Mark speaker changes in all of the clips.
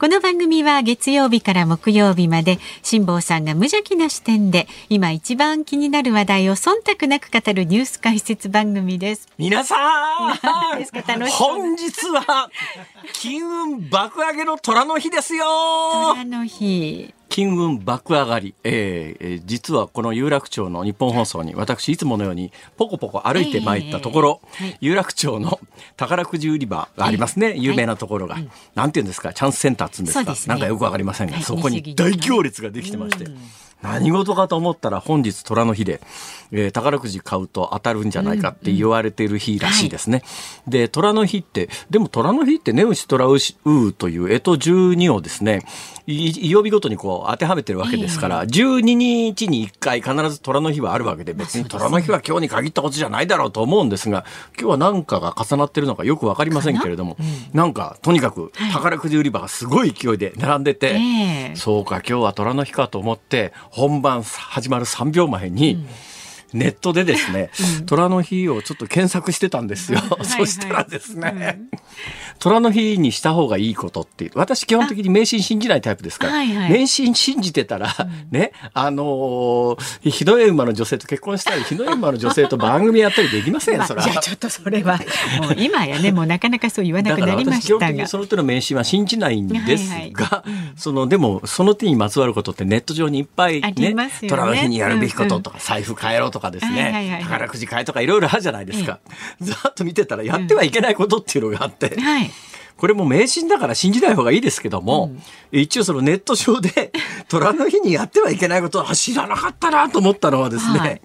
Speaker 1: この番組は月曜日から木曜日まで辛坊さんが無邪気な視点で今一番気になる話題を忖度なく語るニュース解説番組です。
Speaker 2: 皆さん 本日は 金運爆上げの虎の日ですよ
Speaker 1: 虎の日。
Speaker 2: 金運爆上がり、えーえー実はこの有楽町の日本放送に私いつものようにポコポコ歩いてまいったところ、
Speaker 1: ええはい
Speaker 2: 有楽町の宝くじ売り場がありますね、有名なところが、なんていうんですか？チャンスセンターっつうんですか？
Speaker 1: ね。
Speaker 2: なんかよくわかりませんが、
Speaker 1: はい
Speaker 2: そこに大行列ができてまして、何事かと思ったら本日虎の日で、えー宝くじ買うと当たるんじゃないかって言われている日らしいですね。で、虎の日って、でも虎の日ってネウシトラウシウーという干支12をですね、いい曜日ごとにこう当てはめてるわけですから、12日に1回必ず虎の日はあるわけで、別に虎の日は今日に限ったことじゃないだろうと思うんですが、今日は何かが重なってるのかよくわかりませんけれども、な？ん。かとにかく宝くじ売り場がすごい勢いで並んでて、
Speaker 1: ええ。
Speaker 2: そうか今日は虎の日かと思って本番始まる3秒前に、ネットでですね、虎の日をちょっと検索してたんですよ。
Speaker 1: い
Speaker 2: そしたらですね、虎の日にした方がいいことって私基本的に迷信信じないタイプですから、
Speaker 1: はいはい。
Speaker 2: 迷信信じてたら、ね、あのー、日の絵馬の女性と結婚したり、日の絵馬の女性と番組やったりできません、
Speaker 1: まあ
Speaker 2: それは。
Speaker 1: いやちょっとそれはもう今やね もうなかなかそう言わなくなりま
Speaker 2: 私基本的に
Speaker 1: したが。
Speaker 2: その手の迷信は信じないんですが、
Speaker 1: はいは
Speaker 2: そのでもその手にまつわることってネット上にいっぱいね虎の日にやるべきこととか、財布変えろとかですね、宝くじ変えとかいろいろあるじゃないですか、ざっと見てたらやってはいけないことっていうのがあって、
Speaker 1: はい。
Speaker 2: これも迷信だから信じない方がいいですけども、一応そのネット上で虎の日にやってはいけないことは知らなかったなと思ったのはですね、
Speaker 1: はい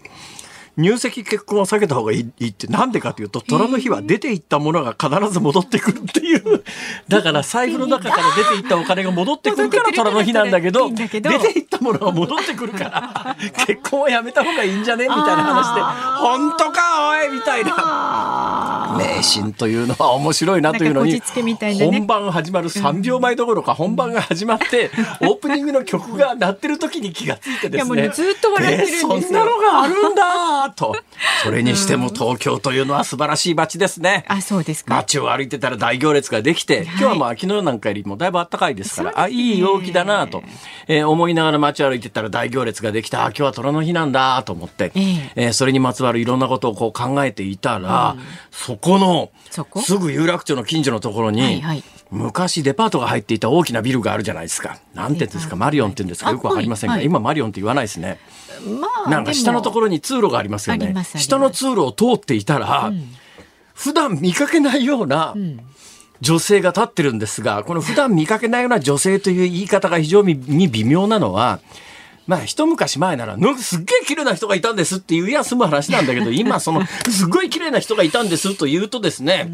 Speaker 2: 入籍結婚は避けた方がいいいいってなんでかというと虎の日は出ていったものが必ず戻ってくるっていう。だから財布の中から出ていったお金が戻ってくるから虎の日なんだけど出ていったものが戻ってくるから 結婚はやめた方がいいんじゃねみたいな話で本当かおいみたいな。迷信というのは面白いなというのに本番始まる3秒前どころか本番が始まって オープニングの曲が鳴ってる時に気がついてですね。
Speaker 1: ずっと笑ってるんですよ。
Speaker 2: えそんなのがあるんだと。それにしても東京というのは素晴らしい街ですね。
Speaker 1: あそうですか。
Speaker 2: 街を歩いてたら大行列ができて、今日はまあ昨日なんかよりもだいぶ暖かいですから、あ、いい陽気だなと、えー思いながら街を歩いてたら大行列ができて、あ、今日は虎の日なんだと思って、
Speaker 1: ええ。
Speaker 2: えーそれにまつわるいろんなことをこう考えていたら、そこの、
Speaker 1: そこ？
Speaker 2: すぐ有楽町の近所のところに、
Speaker 1: はいはい。
Speaker 2: 昔デパートが入っていた大きなビルがあるじゃないですか。なんて言うんですか、マリオンって言うんですか、よくわかりませんが、
Speaker 1: はいはい。
Speaker 2: 今マリオンって言わないですね。
Speaker 1: まあ
Speaker 2: なんか下のところに通路がありますよね。下の通路を通っていたら、普段見かけないような女性が立ってるんですが、この普段見かけないような女性という言い方が非常に微妙なのは、まあ、一昔前なら、なんかすっげえ綺麗な人がいたんですって言いや済む話なんだけど、今、その、すごい綺麗な人がいたんですと言うとですね、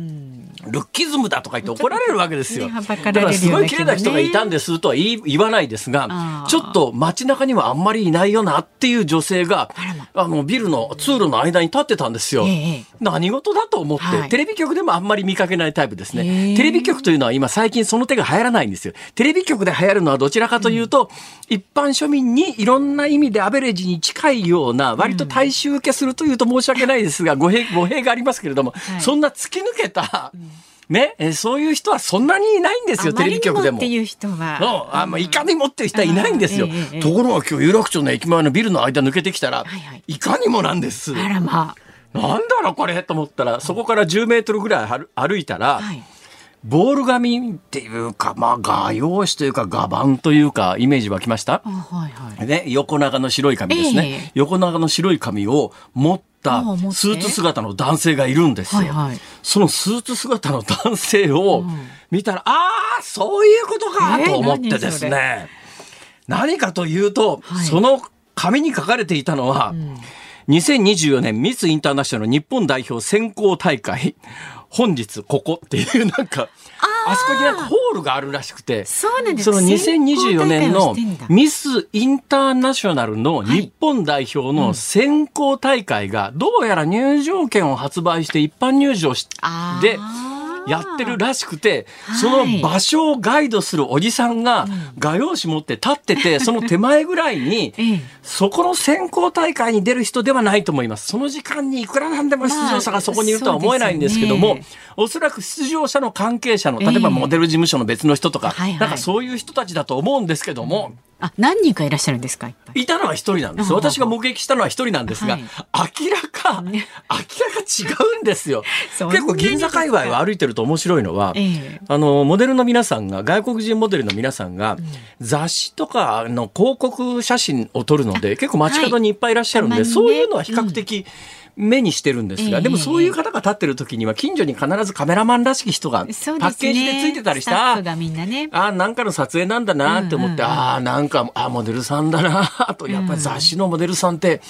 Speaker 2: ルッキズムだとか言って怒られるわけですよ。だ
Speaker 1: から
Speaker 2: すごい綺麗な人がいたんですとは言わないですがちょっと街中にはあんまりいないよなっていう女性が、あの、ビルの通路の間に立ってたんですよ。
Speaker 1: ええ
Speaker 2: 何事だと思って、
Speaker 1: はい
Speaker 2: テレビ局でもあんまり見かけないタイプです
Speaker 1: へ
Speaker 2: ね。
Speaker 1: え
Speaker 2: テレビ局というのは今最近その手が流行らないんですよ。テレビ局で流行るのはどちらかというと、一般庶民にいろんな意味でアベレージに近いような、割と大衆受けするというと申し訳ないですが、語弊、語弊がありますけれども、
Speaker 1: はい
Speaker 2: そんな突き抜けた、ね、えそういう人はそんなにいないんですよ、テレビ局でも
Speaker 1: あまりにって。いう人は。
Speaker 2: そうあまあ、いかにもっていう人はいないんですよ。
Speaker 1: ええええ
Speaker 2: ところが今日有楽町の駅前のビルの間抜けてきたら、
Speaker 1: はいはい
Speaker 2: いかにもなんです。
Speaker 1: あらま
Speaker 2: なんだろうこれと思ったら、そこから10メートルぐらい歩歩いたら、
Speaker 1: あ。はい。
Speaker 2: ボール紙っていうか、まあ、画用紙というか、画板というか、イメージ湧きました？
Speaker 1: あはいはい。
Speaker 2: ね、横長の白い紙ですね。
Speaker 1: ええ。
Speaker 2: 横長の白い紙を持ったスーツ姿の男性がいるんですよ。
Speaker 1: はいはい。
Speaker 2: そのスーツ姿の男性を見たら、ああ、そういうことか
Speaker 1: え
Speaker 2: と思ってですね。何かというと、
Speaker 1: はい。
Speaker 2: その紙に書かれていたのは、2024年ミスインターナショナル日本代表選考大会、本日ここっていうなんか、あそこになんかホールがあるらしくて、
Speaker 1: そうなんです。
Speaker 2: その2024年のミス・インターナショナルの日本代表の選考大会がどうやら入場券を発売して一般入場しでやってるらしくて、
Speaker 1: はい。
Speaker 2: その場所をガイドするおじさんが画用紙持って立ってて、その手前ぐらいに
Speaker 1: ええ、
Speaker 2: そこの選考大会に出る人ではないと思います。その時間にいくらなんでも出場者がそこにいるとは思えないんですけども、おそらく出場者の関係者の、例えばモデル事務所の別の人とか、
Speaker 1: はいはい。
Speaker 2: なんかそういう人たちだと思うんですけども、
Speaker 1: あ、何人かいらっしゃるんですかい
Speaker 2: たのは一人なんです。私が目撃したのは一人なんですが、
Speaker 1: はい
Speaker 2: 明らか、明らか違う んですよ。結構銀座界隈を歩いてると面白いのは、
Speaker 1: ええ。
Speaker 2: あの、モデルの皆さんが、外国人モデルの皆さんが、雑誌とかの広告写真を撮るので、結構街角にいっぱいいらっしゃるんで、
Speaker 1: たまにね。
Speaker 2: そういうのは比較的、目にしてるんですが、
Speaker 1: ええ
Speaker 2: でもそういう方が立ってる時には近所に必ずカメラマンらしき人がパッ。ケージでついてたりした
Speaker 1: スタッフがみんなね。
Speaker 2: ああ、なんかの撮影なんだなって思って、
Speaker 1: うんうんうん
Speaker 2: ああ、なんか、あモデルさんだなと、やっぱり雑誌のモデルさんって、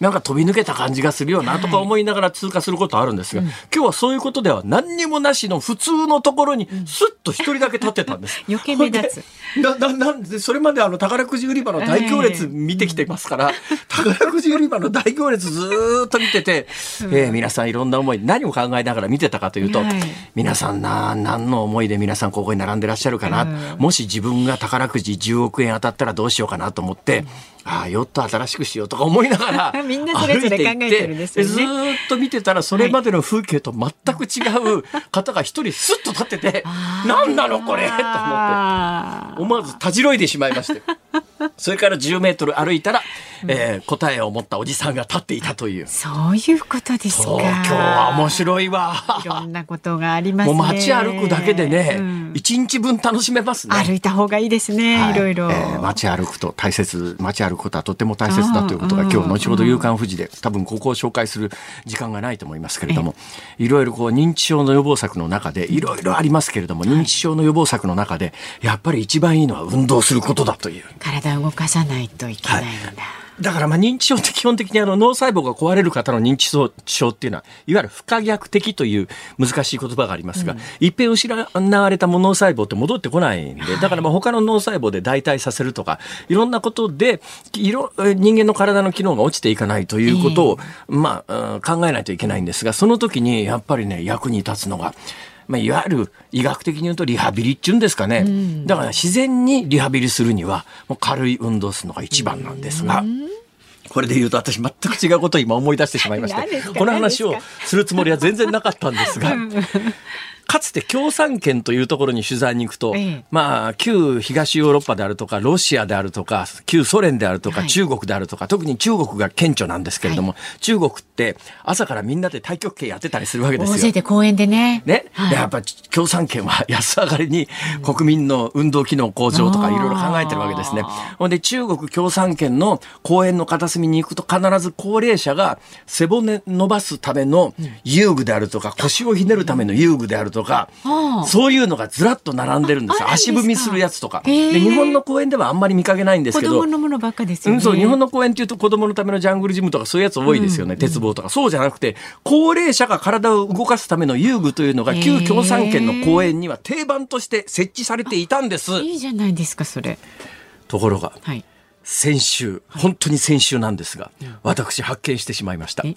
Speaker 2: なんか飛び抜けた感じがするよなとか思いながら通過することあるんですが、今日はそういうことでは何にもなしの普通のところにスッと一人だけ立ってたんです。
Speaker 1: 余計目立つ。
Speaker 2: な、な、なんで、それまであの宝くじ売り場の大行列見てきてますから、宝くじ売り場の大行列ずーっと見てて、えー皆さんいろんな思い、何を考えながら見てたかというと、
Speaker 1: はい。
Speaker 2: 皆さんな、何の思いで皆さんここに並んでらっしゃるかな、
Speaker 1: うん。
Speaker 2: もし自分が宝くじ10億円当たったらどうしようかなと思って、ああ、ヨット新しくしようとか思いながら、
Speaker 1: みんなそれぞれ考えてるんですよね
Speaker 2: ずーっと見てたら、それまでの風景と全く違う 方が一人スッと立ってて、何なのこれと思って。思わずたじろいでしまいまして。それから10メートル歩いたら、えー答えを持ったおじさんが立っていたという。
Speaker 1: そういうことですか。
Speaker 2: 今日は面白いわ。
Speaker 1: いろんなことがありますね。
Speaker 2: もう街歩くだけで
Speaker 1: う
Speaker 2: ね
Speaker 1: ん、
Speaker 2: 一、日分楽しめますね。
Speaker 1: 歩いた方がいいですね。、
Speaker 2: はい
Speaker 1: ろいろ。
Speaker 2: えー街歩くと大切街歩くことはとても大切だということが今日後ほど「夕刊富士」で多分ここを紹介する時間がないと思いますけれどもいろいろこう認知症の予防策の中でいろいろありますけれども認知症の予防策の中でやっぱり一番いいのは運動することだという。
Speaker 1: 体を動かさないといけないんだ。
Speaker 2: だからまあ認知症って基本的にあの脳細胞が壊れる方の認知症っていうのは、いわゆる不可逆的という難しい言葉がありますが、一遍失われた脳細胞って戻ってこないんで、だからまあ他の脳細胞で代替させるとか、いろんなことで、いろ人間の体の機能が落ちていかないということを、まあ、うん考えないといけないんですが、その時にやっぱりね、役に立つのが、まあ、いわゆる医学的に言うとリハビリっていうんですかね。だから自然にリハビリするには、もう軽い運動するのが一番なんですが、これで言うと私全く違うことを今思い出してしまいまして、この話をするつもりは全然なかったんですが、かつて共産圏というところに取材に行くと、
Speaker 1: ええ。
Speaker 2: まあ、旧東ヨーロッパであるとか、ロシアであるとか、旧ソ連であるとか、
Speaker 1: はい。
Speaker 2: 中国であるとか、特に中国が顕著なんですけれども、中国って朝からみんなで太極拳やってたりするわけですよ。
Speaker 1: 大勢。で公園でね。
Speaker 2: ね、やっぱ共産圏は安上がりに国民の運動機能向上とかいろいろ考えてるわけですね。ほんで中国共産圏の公園の片隅に行くと必ず高齢者が背骨伸ばすための遊具であるとか腰をひねるための遊具であるとか
Speaker 1: ああ
Speaker 2: そういうのがずらっと並んでるんですよ足踏みするやつとか。で日本の公園ではあんまり見かけないんです
Speaker 1: 子
Speaker 2: けど
Speaker 1: 供のものばっかですよね。
Speaker 2: うん、そう、日本の公園っていうと子供のためのジャングルジムとかそういうやつ多いですよね。鉄棒とか。そうじゃなくて、高齢者が体を動かすための遊具というのが旧共産圏の公園には定番として設置されていたんです。
Speaker 1: いいじゃないですか、それ。
Speaker 2: ところが、
Speaker 1: はい。
Speaker 2: 先週、本当に先週なんですが、私発見してしまいました
Speaker 1: え？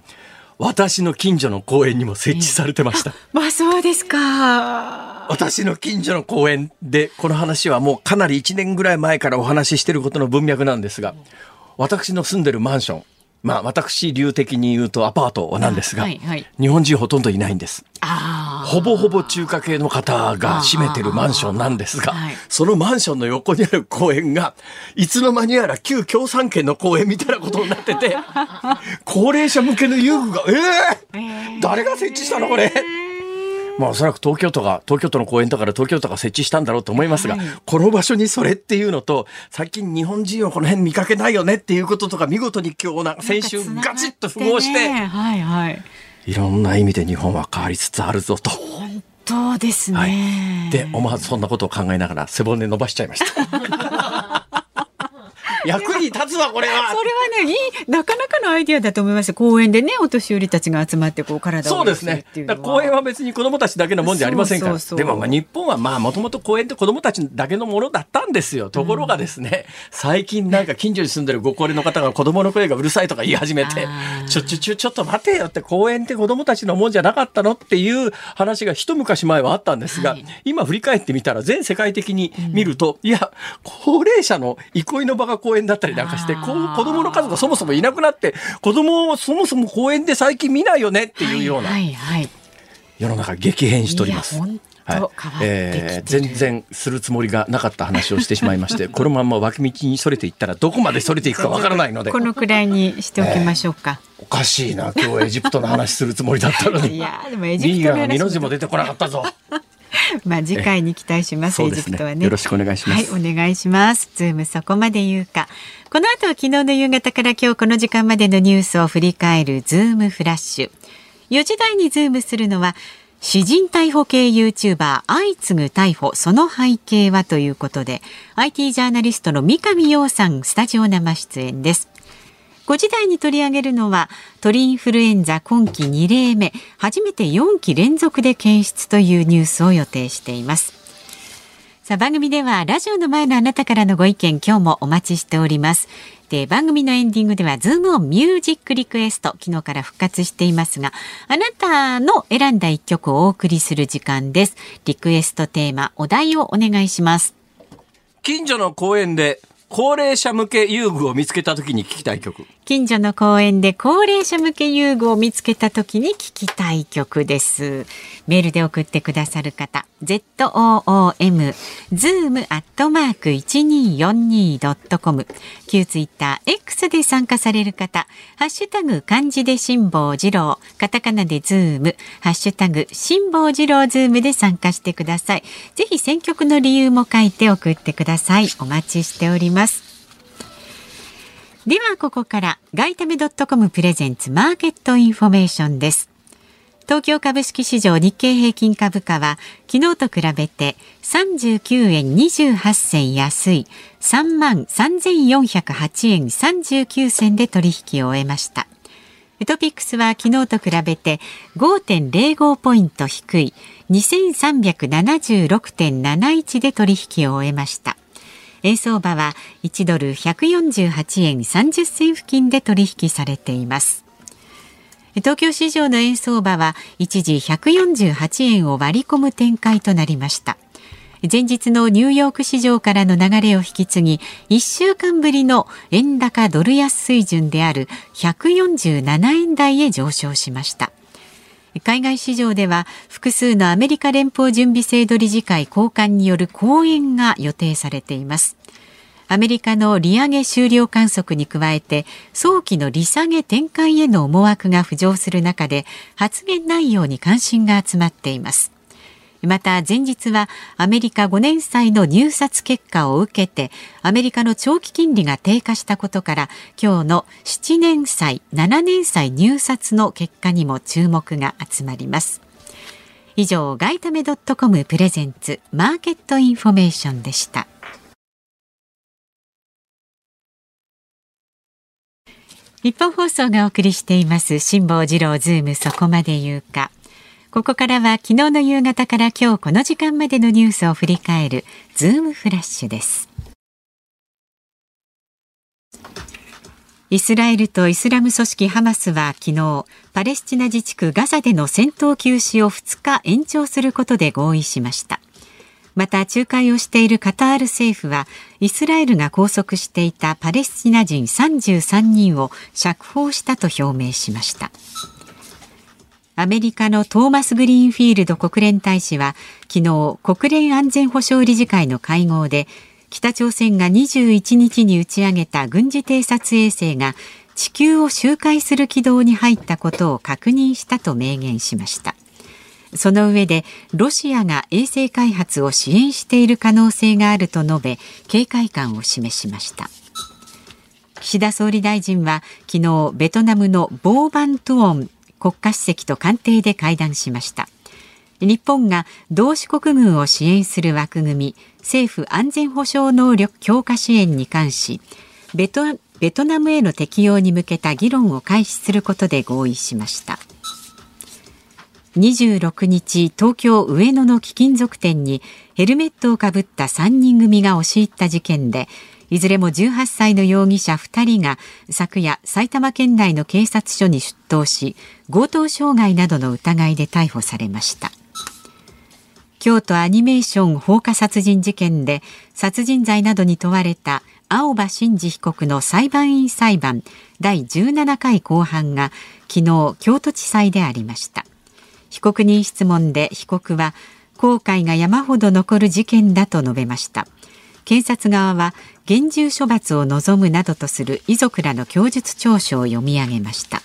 Speaker 2: 私の近所の公園にも設置されてました。
Speaker 1: まあ、そうですか。
Speaker 2: 私の近所の公園で、この話はもうかなり1年ぐらい前からお話ししてることの文脈なんですが、私の住んでるマンション、まあ私流的に言うとアパートなんですが、
Speaker 1: はいはい。
Speaker 2: 日本人ほとんどいないんです。ほぼほぼ中華系の方が占めてるマンションなんですが
Speaker 1: はい、
Speaker 2: そのマンションの横にある公園が、いつの間にやら旧共産圏の公園みたいなことになってて、高齢者向けの遊具が、ええ
Speaker 1: え
Speaker 2: 誰が設置したのこれ？まあおそらく東京都が、東京都の公園だから東京都が設置したんだろうと思いますが、
Speaker 1: はい
Speaker 2: この場所にそれっていうのと、最近日本人をこの辺見かけないよねっていうこととか見事に今日な、先週ガチッと符合して、
Speaker 1: ねはいはい。
Speaker 2: いろんな意味で日本は変わりつつあるぞと。
Speaker 1: そうですね。
Speaker 2: はい。で、思わずそんなことを考えながら背骨伸ばしちゃいました。役に立つわこれは。
Speaker 1: それはねいいなかなかのアイディアだと思います。公園でねお年寄りたちが集まってこう体を
Speaker 2: そうですね。公園は別に子供たちだけのもんじゃありませんから。でもまあ日本はまあもともと公園って子供たちだけのものだったんですよ。ところがですね、うん、最近なんか近所に住んでるご高齢の方が子供の声がうるさいとか言い始めてちょちょちょちょっと待てよって公園って子供たちのもんじゃなかったのっていう話が一昔前はあったんですが、はい、今振り返ってみたら全世界的に見ると、うん、いや高齢者の憩いの場が公園だったりなんかしてこう子供の数がそもそもいなくなって子供をそもそも公園で最近見ないよねっていうような、世の中激変しております。はい、えー、全然するつもりがなかった話をしてしまいまして このまま脇道にそれていったらどこまでそれていくかわからないので。
Speaker 1: このくらいにしておきましょうか、
Speaker 2: えー、おかしいな。今日エジプトの話するつもりだったのに。いやでもエジプトの話の字も出てこなかったぞ
Speaker 1: まあ次回に期待します。エジプトはね。
Speaker 2: よろしくお願いします。
Speaker 1: はい、お願いします。ズームそこまで言うか。この後は昨日の夕方から今日この時間までのニュースを振り返るズームフラッシュ。4時台にズームするのは私人逮捕系 YouTuber 相次ぐ逮捕その背景はということで IT ジャーナリストの三上洋さんスタジオ生出演です5時台に取り上げるのは鳥インフルエンザ今季2例目初めて4期連続で検出というニュースを予定しています。さあ番組ではラジオの前のあなたからのご意見今日もお待ちしております。で番組のエンディングではズームオンミュージックリクエスト昨日から復活していますがあなたの選んだ一曲をお送りする時間です。リクエストテーマお題をお願いします。
Speaker 2: 近所の公園で高齢者向け遊具を見つけた時に聞きたい曲。
Speaker 1: 近所の公園で高齢者向け遊具を見つけた時に聞きたい曲です。メールで送ってくださる方 ZOOM zoom アットマーク 1242.com 旧ツイッター X で参加される方ハッシュタグ漢字で辛坊治郎。カタカナでズーム。ハッシュタグ辛坊治郎ズームで参加してください。ぜひ選曲の理由も書いて送ってください。お待ちしております。ではここからガイタメドットコムプレゼンツマーケットインフォメーションです。東京株式市場日経平均株価は昨日と比べて39円28銭安い3万3408円39銭で取引を終えました。トピックスは昨日と比べて5.05ポイント低い2376.71で取引を終えました。円相場は1ドル148円30銭付近で取引されています。東京市場の円相場は一時148円を割り込む展開となりました。前日のニューヨーク市場からの流れを引き継ぎ1週間ぶりの円高ドル安水準である147円台へ上昇しました。海外市場では複数のアメリカ連邦準備制度理事会高官による講演が予定されています。アメリカの利上げ終了観測に加えて早期の利下げ転換への思惑が浮上する中で発言内容に関心が集まっています。また前日はアメリカ5年債の入札結果を受けてアメリカの長期金利が低下したことから今日の7年債7年債入札の結果にも注目が集まります。以上ガイタメドットコムプレゼンツマーケットインフォメーションでした。ニッポン放送がお送りしています辛坊治郎ズームそこまで言うか。ここからは昨日の夕方から今日この時間までのニュースを振り返るズームフラッシュです。イスラエルとイスラム組織ハマスは昨日パレスチナ自治区ガザでの戦闘休止を2日延長することで合意しました。また仲介をしているカタール政府はイスラエルが拘束していたパレスチナ人33人を釈放したと表明しました。アメリカのトーマス・グリーンフィールド国連大使は昨日国連安全保障理事会の会合で北朝鮮が21日に打ち上げた軍事偵察衛星が地球を周回する軌道に入ったことを確認したと明言しました。その上でロシアが衛星開発を支援している可能性があると述べ警戒感を示しました。岸田総理大臣は昨日ベトナムのボーバントゥオン国家主席と官邸で会談しました。日本が同志国軍を支援する枠組み政府安全保障能力強化支援に関しベトベトナムへの適用に向けた議論を開始することで合意しました。26日東京上野の貴金属店にヘルメットをかぶった3人組が押し入った事件でいずれも18歳の容疑者2人が昨夜埼玉県内の警察署に出頭し強盗傷害などの疑いで逮捕されました。京都アニメーション放火殺人事件で殺人罪などに問われた青葉真司被告の裁判員裁判第17回公判が昨日京都地裁でありました。被告人質問で被告は後悔が山ほど残る事件だと述べました。検察側は厳重処罰を望むなどとする遺族らの供述調書を読み上げました。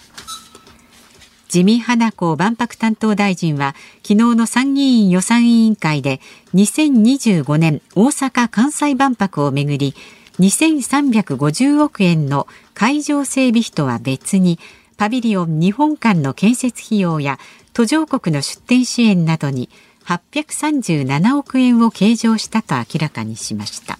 Speaker 1: 自民花子万博担当大臣は昨日の参議院予算委員会で2025年大阪・関西万博をめぐり2350億円の会場整備費とは別にパビリオン日本館の建設費用や途上国の出展支援などに837億円を計上したと明らかにしました。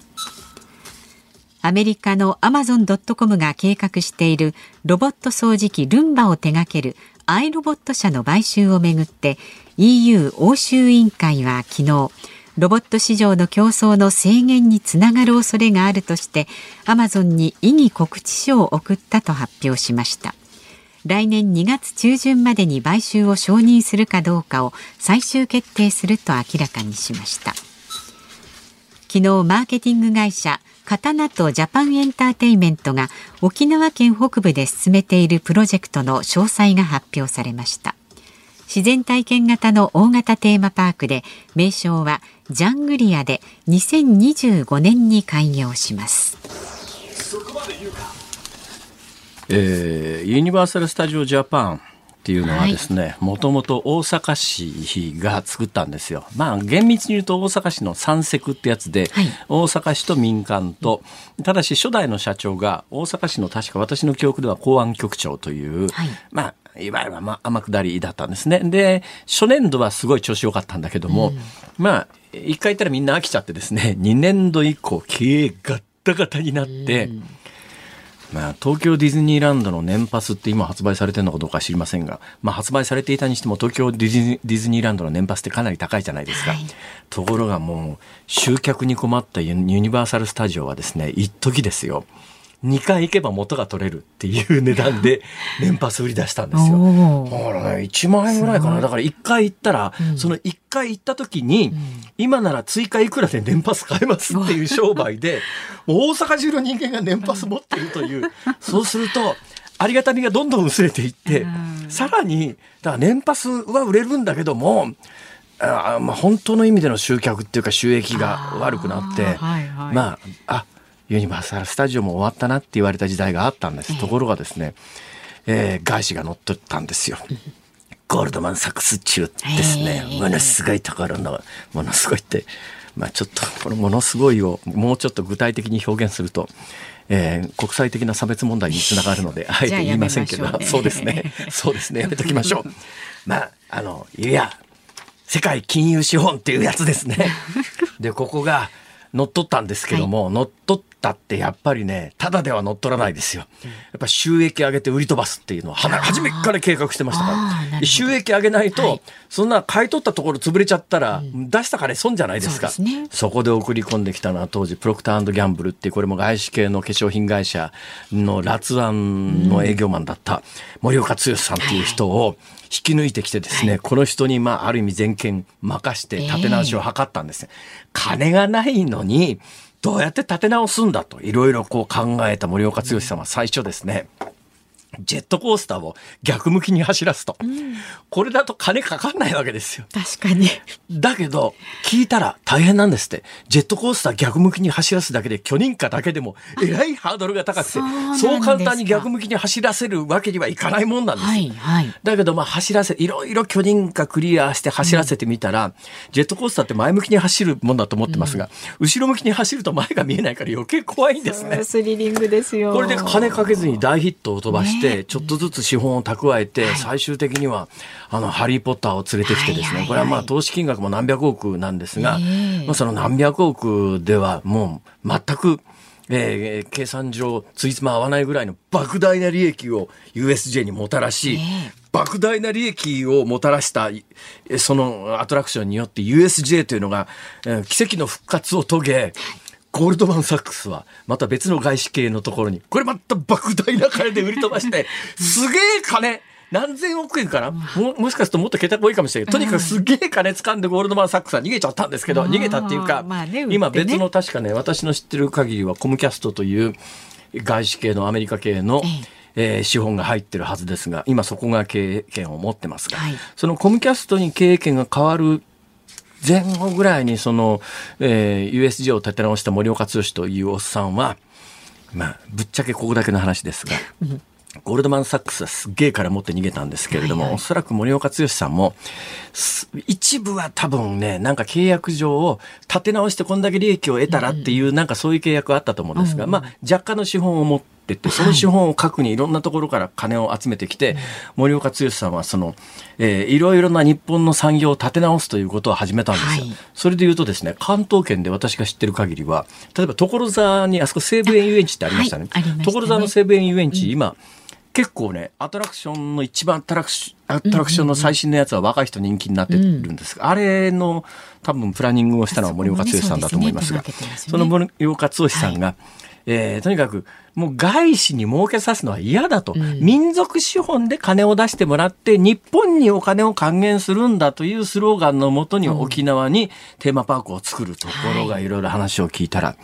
Speaker 1: アメリカのアマゾン・ドット・コムが計画しているロボット掃除機ルンバを手掛けるアイロボット社の買収をめぐって EU 欧州委員会は昨日ロボット市場の競争の制限につながる恐れがあるとしてアマゾンに異議告知書を送ったと発表しました。来年2月中旬までに買収を承認するかどうかを最終決定すると明らかにしました。昨日マーケティング会社刀とジャパンエンターテイメントが沖縄県北部で進めているプロジェクトの詳細が発表されました。自然体験型の大型テーマパークで名称はジャングリアで2025年に開業します。
Speaker 2: えー、ユニバーサル・スタジオ・ジャパンっていうのはですねもともと大阪市が作ったんですよ。まあ厳密に言うと大阪市の三セクってやつで、はい、大阪市と民間とただし初代の社長が大阪市の確か私の記憶では公安局長という、はい、まあいわゆる、まあ、天下りだったんですね。で、初年度はすごい調子良かったんだけども、うん、まあ、一回行ったらみんな飽きちゃってですね、2年度以降経営ガッタガタになって、うんまあ、東京ディズニーランドの年パスって今発売されてるのかどうか知りませんが、まあ、発売されていたにしても東京ディズニーランドの年パスってかなり高いじゃないですか、はい、ところがもう集客に困ったユニバーサル・スタジオはですね一時ですよ2回行けば元が取れるっていう値段で年パス売り出したんですよ。だからね、1万円ぐらいかな。だから1回行ったら、うん、その1回行った時に、うん、今なら追加いくらで年パス買えますっていう商売で、大阪中の人間が年パス持ってるという、そうすると、ありがたみがどんどん薄れていって、さらに、だから年パスは売れるんだけども、あまあ、本当の意味での集客っていうか収益が悪くなって、はいはい、まあ、あ、ユニバーサル・スタジオも終わったなって言われた時代があったんです。ところがですね、えー、外資が乗っ取ったんですよ。ゴールドマン・サックス中ですね、ものすごいところのものすごいって、まあ、ちょっとこのものすごいをもうちょっと具体的に表現すると、えー、国際的な差別問題につながるので あえて言いませんけど、ね、そうですねそうですねやめときましょう。まああのいや世界金融資本っていうやつですね。でここが乗っ取ったんですけども、はい、乗っ取ったってやっぱりね、ただでは乗っ取らないですよ。やっぱ収益上げて売り飛ばすっていうのは、初めから計画してましたから。収益上げないと、はい、そんな買い取ったところ潰れちゃったら、出した金損じゃないですか。そすね、そこで送り込んできたのは当時、プロクターギャンブルっていう、これも外資系の化粧品会社の辣腕の営業マンだった森岡剛さんっていう人を、引き抜いてきてですね、はい、この人に、まあ、ある意味全権任して立て直しを図ったんです、えー、金がないのに、どうやって立て直すんだと、いろいろこう考えた森岡剛さんは最初ですね、ジェットコースターを逆向きに走らすと、うん、これだと金かかんないわけですよ。
Speaker 1: 確かに。
Speaker 2: だけど、聞いたら大変なんですって。ジェットコースター逆向きに走らすだけで、許認可だけでも、えらいハードルが高くて、そう簡単に逆向きに走らせるわけにはいかないもんなんです。はいはい、だけど、まあ、走らせ、いろいろ許認可クリアして走らせてみたら、うん、ジェットコースターって前向きに走るもんだと思ってますが、うん、後ろ向きに走ると前が見えないから余計怖いんですね。
Speaker 1: スリリングですよ。
Speaker 2: これで金かけずに大ヒットを飛ばして、ね、ちょっとずつ資本を蓄えて、最終的には、あの、ハリー・ポッターを連れてきてですね、これはまあ、投資金額も何百億なんですが、まあ、その何百億ではもう全く、えー計算上ついつま合わないぐらいの莫大な利益を USJ にもたらし、
Speaker 1: え
Speaker 2: 莫大な利益をもたらしたえそのアトラクションによって USJ というのが、えー奇跡の復活を遂げゴールドマン・サックスはまた別の外資系のところに。これまた莫大な金で売り飛ばして すげえ金。何千億円かな？ももしかするともっと桁が多いかもしれない。とにかくすげえ金掴んでゴールドマン・サックスは逃げちゃったんですけど
Speaker 1: うん
Speaker 2: 逃げたっていうか、
Speaker 1: まあねね。
Speaker 2: 今別の確かね私の知ってる限りはコムキャストという外資系のアメリカ系の、えー資本が入ってるはずですが今そこが経営権を持ってますが、
Speaker 1: はい。
Speaker 2: そのコムキャストに経営権が変わる前後ぐらいにその、えー USJ を立て直した森岡剛というおっさんはまあぶっちゃけここだけの話ですが。ゴールドマン・サックスはすっげえから持って逃げたんですけれども、
Speaker 1: はいはい。
Speaker 2: おそらく森岡剛さんもす一部は多分ねなんか契約上を立て直してこんだけ利益を得たらっていう、なんかそういう契約があったと思うんですが、まあ若干の資本を持っててその資本を核にいろんなところから金を集めてきて、森岡剛さんはその、えーいろいろな日本の産業を立て直すということを始めたんですよ。
Speaker 1: はい。
Speaker 2: それで言うとですね関東圏で私が知ってる限りは例えば所沢にあそこ西武園遊園地ってありましたね。
Speaker 1: はいたね。
Speaker 2: 所沢の西武園遊園地、今結構ねアトラクションの一番アトラクシアトラクションの最新のやつは若い人人気になってるんですが、あれの多分プランニングをしたのは森岡剛さんだと思いますが
Speaker 1: そ
Speaker 2: の森岡剛さんが、えーとにかくもう外資に儲けさすのは嫌だと、民族資本で金を出してもらって日本にお金を還元するんだというスローガンのもとに沖縄にテーマパークを作るところがい。ろいろ話を聞いたら、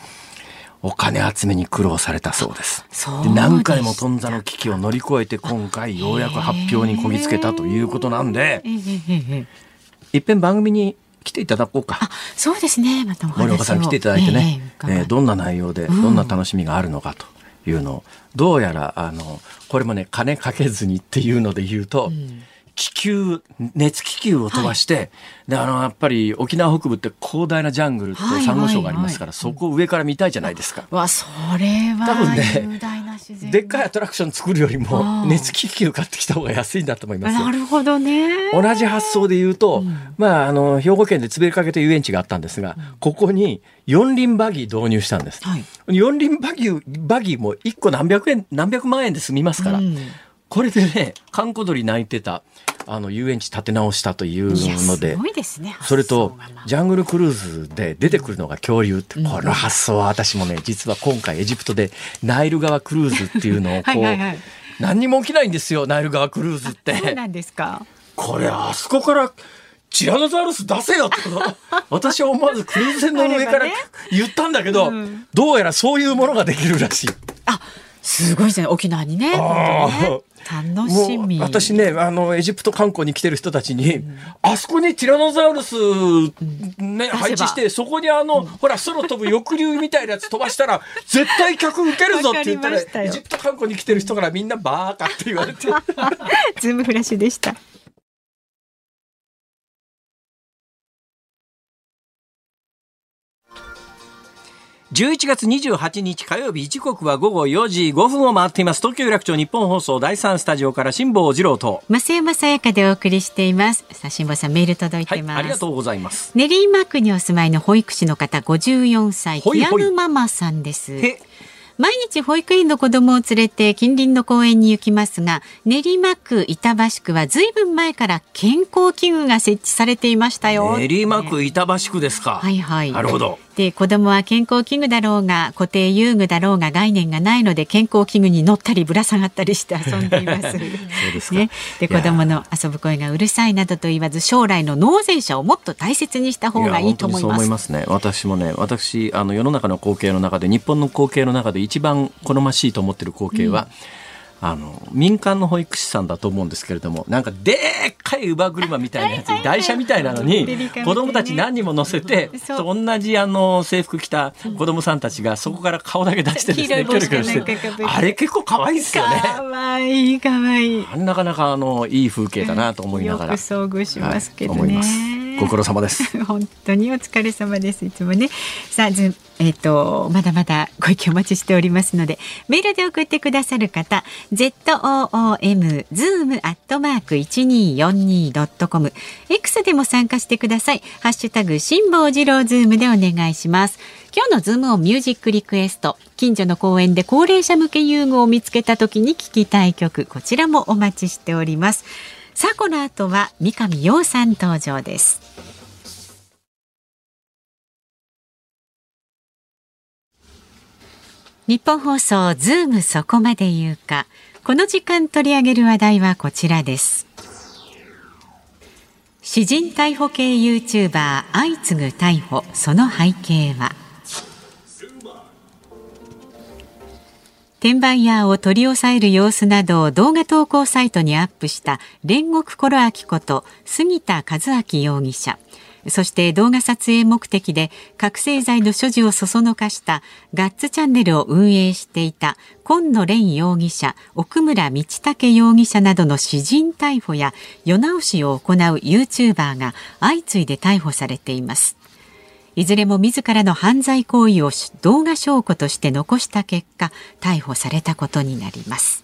Speaker 2: お金集めに苦労されたそうです。で何回も頓挫の危機を乗り越えて今回ようやく発表にこぎつけたということなんでいっぺん番組に来ていただこうか。
Speaker 1: そうですね。また
Speaker 2: 森岡さん来ていただいてね、
Speaker 1: ええええ
Speaker 2: えーどんな内容でどんな楽しみがあるのかというのを、どうやらあのこれもね金かけずにっていうので言うと、気球熱気球を飛ばして、であのやっぱり沖縄北部って広大なジャングルと
Speaker 1: はい
Speaker 2: サンゴ礁がありますから、
Speaker 1: はい
Speaker 2: そこを上から見たいじゃないですか。
Speaker 1: わそれは
Speaker 2: 多分ねでっかいアトラクション作るより
Speaker 1: あ
Speaker 2: も
Speaker 1: ー
Speaker 2: 熱気球買ってきた方が安いんだと思います。よ
Speaker 1: な。るほどね。
Speaker 2: 同じ発想で言うと、まあ、あの兵庫県で潰れかけた遊園地があったんですが、ここに四輪バギー導入したんです。
Speaker 1: はい。
Speaker 2: 四輪バギーバギーも1個何百円何百万円で済みますから、
Speaker 1: うん
Speaker 2: これでね閑古鳥泣いてたあの遊園地建て直したというので
Speaker 1: ですね
Speaker 2: それとジャングルクルーズで出てくるのが恐竜って、この発想は私もね実は今回エジプトでナイル川クルーズっていうのをこう
Speaker 1: はいはいはい。
Speaker 2: 何にも起きないんですよナイル川クルーズって。
Speaker 1: そうなんですか。
Speaker 2: これあそこからティラノザウルス出せよってこと。私は思わずクルーズ船の上から言ったんだけど、
Speaker 1: うん。
Speaker 2: どうやらそういうものができるらしい。
Speaker 1: あすごいですね。沖縄にねね楽しみ。
Speaker 2: 私ねあのエジプト観光に来てる人たちに、あそこにティラノザウルス、ね、配置してそこにあの、ほら空飛ぶ翼竜みたいなやつ飛ばしたら絶対客受けるぞって言ったらエジプト観光に来てる人からみんなバーカって言われて。
Speaker 1: ズームフラッシュでした
Speaker 2: 11月28日火曜日時刻は午後4時5分を回っています。東京有楽町日本放送第3スタジオから辛坊治郎と。
Speaker 1: 増山さやかでお送りしています。さあ辛坊さんメール届い
Speaker 2: はい
Speaker 1: てます、
Speaker 2: ありがとうございます。
Speaker 1: 練馬区にお住まいの保育士の方54歳
Speaker 2: ほいほい。
Speaker 1: ママさんです。
Speaker 2: へ。
Speaker 1: 毎日保育園の子供を連れて近隣の公園に行きますが練馬区板橋区はずいぶん前から健康器具が設置されていましたよ。
Speaker 2: 練馬区板橋区ですか。
Speaker 1: はいはい。
Speaker 2: なるほど。
Speaker 1: で子供は健康器具だろうが固定遊具だろうが概念がないので健康器具に乗ったりぶら下がったりして遊んでいます。そう
Speaker 2: ですか
Speaker 1: ね、で子供の遊ぶ声がうるさいなどと言わず将来の納税者をもっと大切にした方がいいと思い
Speaker 2: や
Speaker 1: ます。
Speaker 2: 本当にそう思いますね。私もね、私あの世の中の光景の中で日本の光景の中で一番好ましいと思ってる光景は。あの民間の保育士さんだと思うんですけれどもなんかでっかい乳母車みたいなやつに台車みたいなのに子供たち何人も乗せて同じあの制服着た子供さんたちがそこから顔だけ出してですねキョロキョロしてあれ結構可愛いですよね。
Speaker 1: かわいいかわいい。
Speaker 2: なかなかあのいい風景だなと思いながら。
Speaker 1: よく遭遇しますけどね。
Speaker 2: はい思いますご苦労様です。
Speaker 1: 本当にお疲れ様です。いつもね。さあずえっ、とまだまだご意見お待ちしておりますのでメールで送ってくださる方 z o o m zoom アットマーク一二四二ドットコム X でも参加してください。ハッシュタグ辛坊治郎ズームでお願いします。今日のズームオンミュージックリクエスト近所の公園で高齢者向け遊具を見つけた時に聴きたい曲こちらもお待ちしておりますさあこの後は三上洋さん登場です。日本放送ズームそこまで言うか。この時間取り上げる話題はこちらです。詩人逮捕系 YouTuber 相次ぐ逮捕。その背景は？転売ヤーを取り押さえる様子などを動画投稿サイトにアップした煉獄コロアキこと杉田和明容疑者。そして動画撮影目的で覚醒剤の所持をそそのかしたガッツチャンネルを運営していた今野蓮容疑者奥村道武容疑者などの私人逮捕や世直しを行う YouTuber が相次いで逮捕されています。いずれも自らの犯罪行為を動画証拠として残した結果逮捕されたことになります。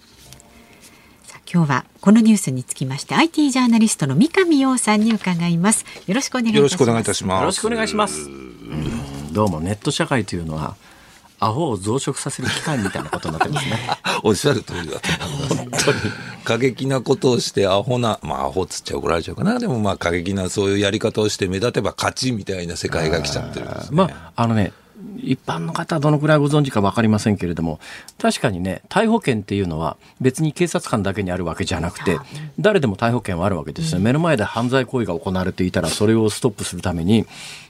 Speaker 1: 今日はこのニュースにつきまして IT ジャーナリストの三上洋さんに伺います。よろしくお願いいたします。
Speaker 3: よろしくお願いいたします。
Speaker 2: よろしくお願いします。うんどうもネット社会というのはアホを増殖させる機関みたいなことになってますね。
Speaker 3: おっしゃる通りだと思います。本当に。過激なことをして、アホな、まあ、アホっつっちゃ怒られちゃうかな。でも、まあ、過激なそういうやり方をして目立てば勝ちみたいな世界が来ちゃってるね。
Speaker 2: まああのね一般の方はどのくらいご存知か分かりませんけれども確かにね逮捕権っていうのは別に警察官だけにあるわけじゃなくて誰でも逮捕権はあるわけですね、目の前で犯罪行為が行われていたらそれをストップするために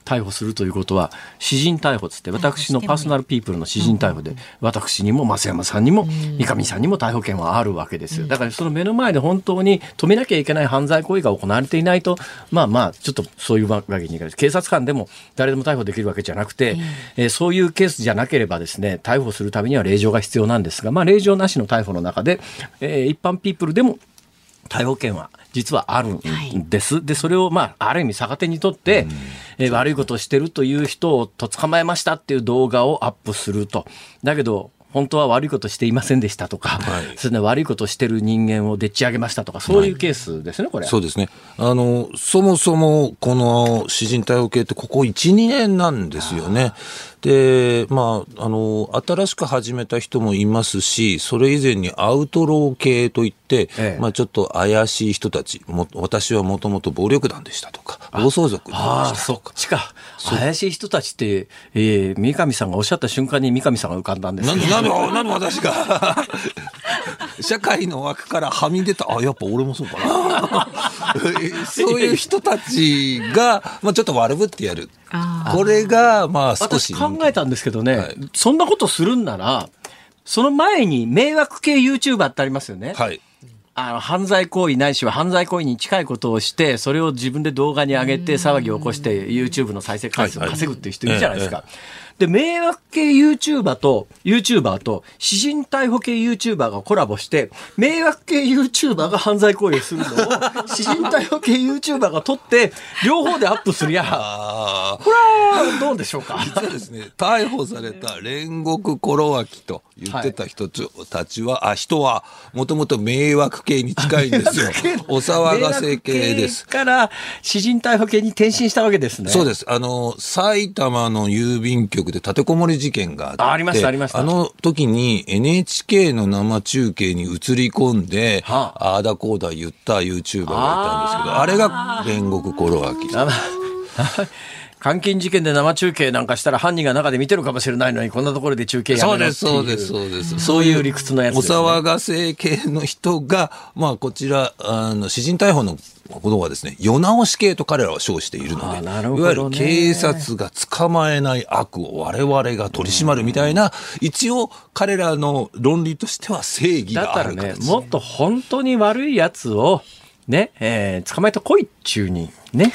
Speaker 2: 逮捕するということは私人逮捕っつって私のパーソナルピープルの私人逮捕で私にも増山さんにも三上さんにも逮捕権はあるわけです。よだからその目の前で本当に止めなきゃいけない犯罪行為が行われていないとまあまあちょっとそういうわけにいかない。警察官でも誰でも逮捕できるわけじゃなくて、えーそういうケースじゃなければですね逮捕するためには令状が必要なんですが、まあ、令状なしの逮捕の中で、えー一般ピープルでも逮捕権は実はあるんです。で、それを、まあ、ある意味逆手にとって、えー悪いことをしてるという人をと捕まえましたっていう動画をアップすると。だけど、本当は悪いことしていませんでしたとか、それで悪いことをしてる人間をでっち上げましたとか、そういうケースですね、これ。
Speaker 3: そうですね。あの、そもそも、この詩人逮捕系ってここ1、2年なんですよね。で、まあ、あの、新しく始めた人もいますし、それ以前にアウトロー系といって、
Speaker 2: ええ
Speaker 3: まあ、ちょっと怪しい人たち、も私はもともと暴力団でしたとか、暴走族で
Speaker 2: ああ、そっ
Speaker 3: したとか。
Speaker 2: ちか。怪しい人たちって、えー、三上さんがおっしゃった瞬間に三上さんが浮かんだんです
Speaker 3: なんで、なんで、なんで私が、社会の枠からはみ出た、あ、やっぱ俺もそうかな。そういう人たちが、まあちょっと悪ぶってやる。
Speaker 1: あ
Speaker 3: これが、まあ少し。
Speaker 2: 私考えたんですけどね、
Speaker 3: はい
Speaker 2: そんなことするんなら、その前に迷惑系 YouTuber ってありますよね。
Speaker 3: はい。
Speaker 2: あの、犯罪行為ないしは犯罪行為に近いことをして、それを自分で動画に上げて騒ぎを起こして YouTube の再生回数を稼ぐっていう人いるじゃないですか。で、迷惑系 YouTuber と、YouTuber と、詩人逮捕系 YouTuber がコラボして、迷惑系 YouTuber が犯罪行為をするのを、詩人逮捕系 YouTuber が撮って、両方でアップするや、
Speaker 3: ああ。
Speaker 2: これはどうでしょうか？
Speaker 3: 実はですね、逮捕された煉獄コロワキと言ってた人たちは、あ、人は、もともと迷惑系に近いんですよ。お騒がせ系です。
Speaker 2: から、詩人逮捕系に転身したわけですね。
Speaker 3: そうです。あの、埼玉の郵便局で立てこもり事件があって。
Speaker 2: あありましたありました
Speaker 3: あの時に NHK の生中継に映り込んで、
Speaker 2: は
Speaker 3: ああだこうだ言った YouTuber がいたんですけど、あれが煉獄コロワキ。
Speaker 2: 生監禁事件で生中継なんかしたら犯人が中で見てるかもしれないのにこんなところで中継やめろっていう。
Speaker 3: そうですそうですそうです。
Speaker 2: そういう理屈のやつ
Speaker 3: お
Speaker 2: です、ね、
Speaker 3: 騒がせ系の人が、まあ、こちら、あの、詩人逮捕のことはですね、世直し系と彼らは称しているので、
Speaker 2: あなるほどね。
Speaker 3: いわゆる警察が捕まえない悪を我々が取り締まるみたいな、一応彼らの論理としては正義
Speaker 2: だったらねもっと本当に悪いやつをね、えー捕まえてこいっちゅうに、ね。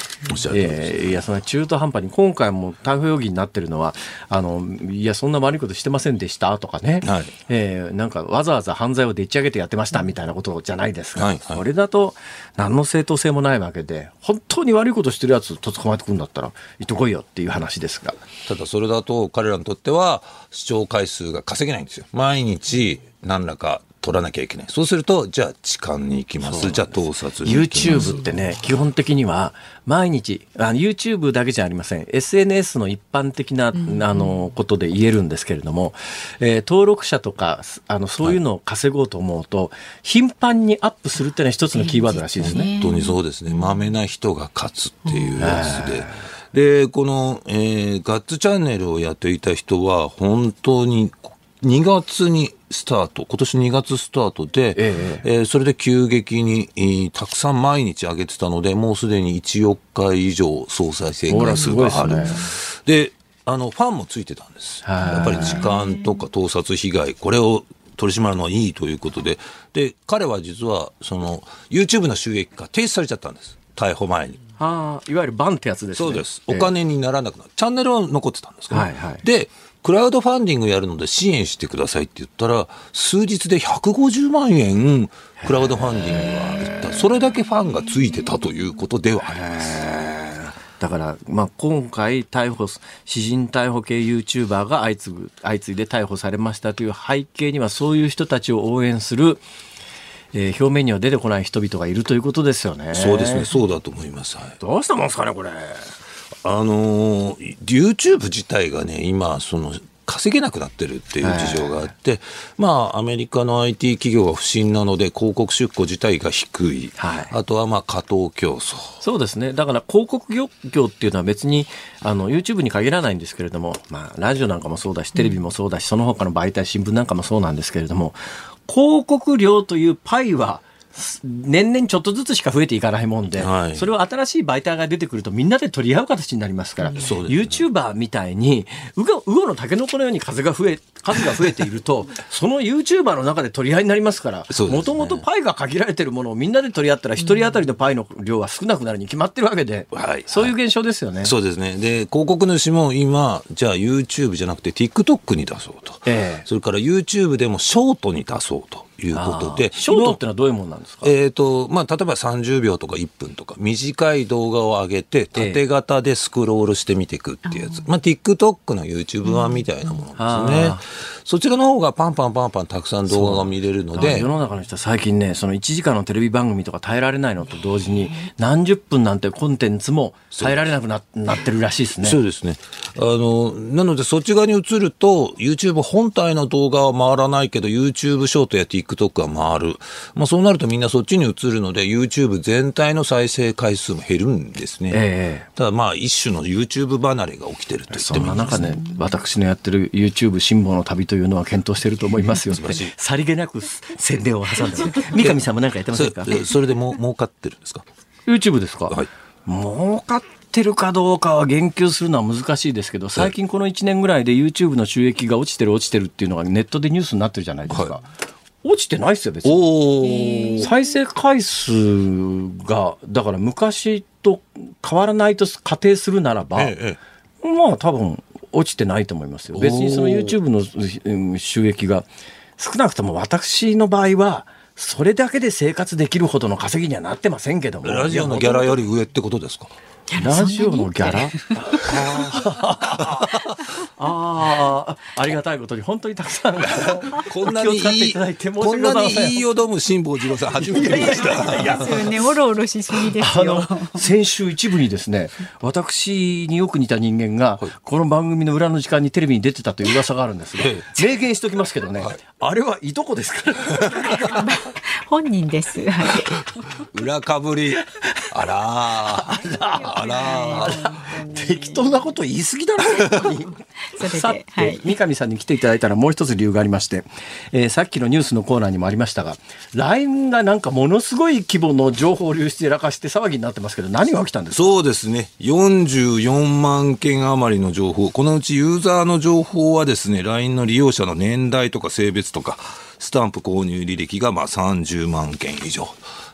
Speaker 2: えーいや、そんな中途半端に、今回も逮捕容疑になってるのは、あの、いや、そんな悪いことしてませんでしたとかね。
Speaker 3: はい
Speaker 2: えーなんかわざわざ犯罪をでっち上げてやってましたみたいなことじゃないですか。
Speaker 3: はいはい
Speaker 2: これだと、何の正当性もないわけで、本当に悪いことしてるやつと捕まえてくるんだったら、行ってこいよっていう話ですが。
Speaker 3: ただそれだと彼らにとっては視聴回数が稼げないんですよ。毎日何らか取らなきゃいけない。そうすると、じゃあ痴漢に行きます。じゃあ盗撮に行きます
Speaker 2: YouTube ってね、基本的には毎日あ、YouTube だけじゃありません。SNS の一般的な、あの、ことで言えるんですけれども、えー登録者とか、あの、そういうのを稼ごうと思うと、頻繁にアップするっていうのは一つのキーワードらしいですね。
Speaker 3: 本当にそうですね。まめな人が勝つっていうやつで。で、この、えーガッツチャンネルをやっていた人は、本当に2月にスタート、今年2月スタートで、
Speaker 2: え
Speaker 3: えーそれで急激に、えーたくさん毎日上げてたので、もうすでに1億回以上総再生回数がある。であの、ファンもついてたんです。
Speaker 2: はい
Speaker 3: やっぱり痴漢とか盗撮被害、これを取り締まるのはいいということで、で、彼は実は、その、YouTube の収益が停止されちゃったんです。逮捕前に。
Speaker 2: ああ、いわゆるバンってやつですね。
Speaker 3: そうです。
Speaker 2: えー
Speaker 3: お金にならなくなる。チャンネルは残ってたんですけど、
Speaker 2: はいはい
Speaker 3: で、クラウドファンディングやるので支援してくださいって言ったら、数日で150万円、クラウドファンディングがいった。それだけファンがついてたということではあります。
Speaker 2: だから、まあ、今回逮捕す、詩人逮捕系 YouTuber が相次ぐ、相次いで逮捕されましたという背景には、そういう人たちを応援する、えー表面には出てこない人々がいるということですよね。
Speaker 3: そうですね、。そうだと思います。はい
Speaker 2: どうしたもんですかね、これ。
Speaker 3: あのー YouTube 自体がね、今、その、稼げなくなってるっていう事情があって、まあ、アメリカの IT 企業が不振なので、広告出稿自体が低い。
Speaker 2: はい
Speaker 3: あとは、まあ、過当競争。
Speaker 2: そうですね。だから広告業業っていうのは別にあの YouTube に限らないんですけれども、まあラジオなんかもそうだし、テレビもそうだし、その他の媒体、新聞なんかもそうなんですけれども、広告料というパイはす年々ちょっとずつしか増えていかないもんで、
Speaker 3: はい
Speaker 2: それを新しい媒体が出てくるとみんなで取り合う形になりますから、
Speaker 3: ね
Speaker 2: YouTuber みたいに、うご、うごのタケノコのように数が増え、数が増えていると、その YouTuber の中で取り合いになりますから、もともとパイが限られてるものをみんなで取り合ったら、一人当たりのパイの量は少なくなるに決まってるわけで、
Speaker 3: はい
Speaker 2: そういう現象ですよね。
Speaker 3: そうですね。で、広告主も今、じゃあ YouTube じゃなくて TikTok に出そうと。
Speaker 2: ええ
Speaker 3: それから YouTube でもショートに出そうということで。
Speaker 2: ショートってのはどういうものなんですか、
Speaker 3: えーとまあ、例えば30秒とか1分とか短い動画を上げて縦型でスクロールして見ていくっていうやつ、まあ、TikTok の YouTube 版みたいなものですね、
Speaker 2: あ
Speaker 3: そちらの方がパンパンパンパンたくさん動画が見れるので
Speaker 2: 世の中の人は最近ね、その1時間のテレビ番組とか耐えられないのと同時に、何十分なんてコンテンツも耐えられなくななってるらしいですね。
Speaker 3: そうですね。あの、なのでそっち側に移ると、YouTube 本体の動画は回らないけど、YouTube ショートや TikTok は回る。まあそうなるとみんなそっちに移るので、YouTube 全体の再生回数も減るんですね。
Speaker 2: ええ
Speaker 3: ただまあ一種の YouTube 離れが起きてると言っ
Speaker 2: そ
Speaker 3: て
Speaker 2: んない中
Speaker 3: もいですね。
Speaker 2: ね、私のやってる YouTube 辛抱の旅というのは検討してると思いますよ。さりげなく宣伝を挟んで。三上さんも何かやってませんか？
Speaker 3: それでも儲かってるんですか
Speaker 2: ？YouTube ですか、
Speaker 3: はい。
Speaker 2: 儲かってるかどうかは言及するのは難しいですけど、最近この1年ぐらいで YouTube の収益が落ちてる落ちてるっていうのがネットでニュースになってるじゃないですか。
Speaker 3: は
Speaker 2: 落ちてないですよ、別に。再生回数が、だから昔と変わらないと仮定するならば、
Speaker 3: えええ。
Speaker 2: まあ多分落ちてないと思いますよ。別にその YouTube のうん収益が少なくとも私の場合は、それだけで生活できるほどの稼ぎにはなってませんけども。
Speaker 3: えラジオのギャラより上ってことですか？
Speaker 2: ラ。ジオのギャラ？ああ、ありがたいことに本当にたくさん。
Speaker 3: こんなに
Speaker 2: お気を使って
Speaker 3: いい、
Speaker 2: いただいて申し
Speaker 3: こんなに言いよどむ辛坊治郎さん初めて見ました。
Speaker 1: ですよね。おろおろしすぎです
Speaker 2: あ
Speaker 1: よ
Speaker 2: の。先週一部にですね私によく似た人間が、この番組の裏の時間にテレビに出てたという噂があるんですが、
Speaker 3: え
Speaker 2: 明言しておきますけどね、あれはいとこですから
Speaker 1: 本人です。はい。
Speaker 3: 裏かぶり。あらー。あらー。
Speaker 2: 適当なこと言い過ぎだろさて、
Speaker 1: はい
Speaker 2: 三上さんに来ていただいたらもう一つ理由がありまして、えーさっきのニュースのコーナーにもありましたが LINE がなんかものすごい規模の情報流出やらかして騒ぎになってますけど何が起きたんですか？
Speaker 3: そうですね。44万件余りの情報。このうちユーザーの情報はですね、LINE の利用者の年代とか性別とか、スタンプ購入履歴がまあ30万件以上。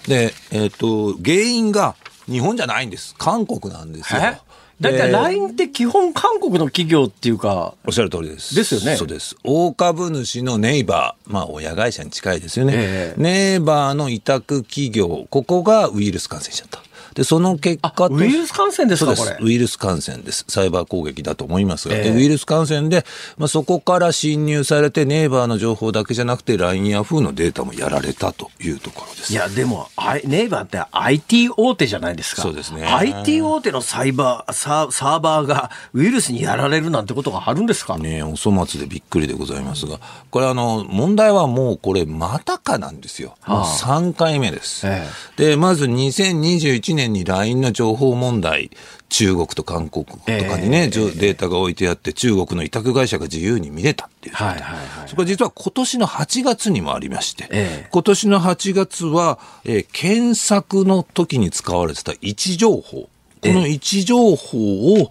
Speaker 3: で、えっ、と、原因が日本じゃないんです。韓国なんですよ。
Speaker 2: え？だいたい LINE って基本韓国の企業っていうか、
Speaker 3: おっしゃる通りです。
Speaker 2: ですよね
Speaker 3: そうです。大株主のネイバー、まあ親会社に近いですよね。
Speaker 2: ええ
Speaker 3: ネイバーの委託企業、ここがウイルス感染しちゃった。で、その結果と
Speaker 2: ウイルス感染ですか、
Speaker 3: です。ウイルス感染です。サイバー攻撃だと思いますが、
Speaker 2: ええ
Speaker 3: でウイルス感染で、まあ、そこから侵入されて、ネイバーの情報だけじゃなくて、LINE や Yahoo のデータもやられたというところです。
Speaker 2: いや、でも、ネイバーって IT 大手じゃないですか。
Speaker 3: そうですね
Speaker 2: IT 大手のサイバー、サーサーバーがウイルスにやられるなんてことがあるんですか、
Speaker 3: ねお粗末でびっくりでございますが、これあの、問題はもうこれまたかなんですよ。もう3回目です。
Speaker 2: え
Speaker 3: で、まず2021年に LINE の情報問題、中国と韓国とかにね、じょデータが置いてあって、中国の委託会社が自由に見れたっていう。
Speaker 2: はいはいはい
Speaker 3: それ実は今年の8月にもありまして、
Speaker 2: ええ。
Speaker 3: 今年の8月は、えー検索の時に使われてた位置情報。この位置情報を、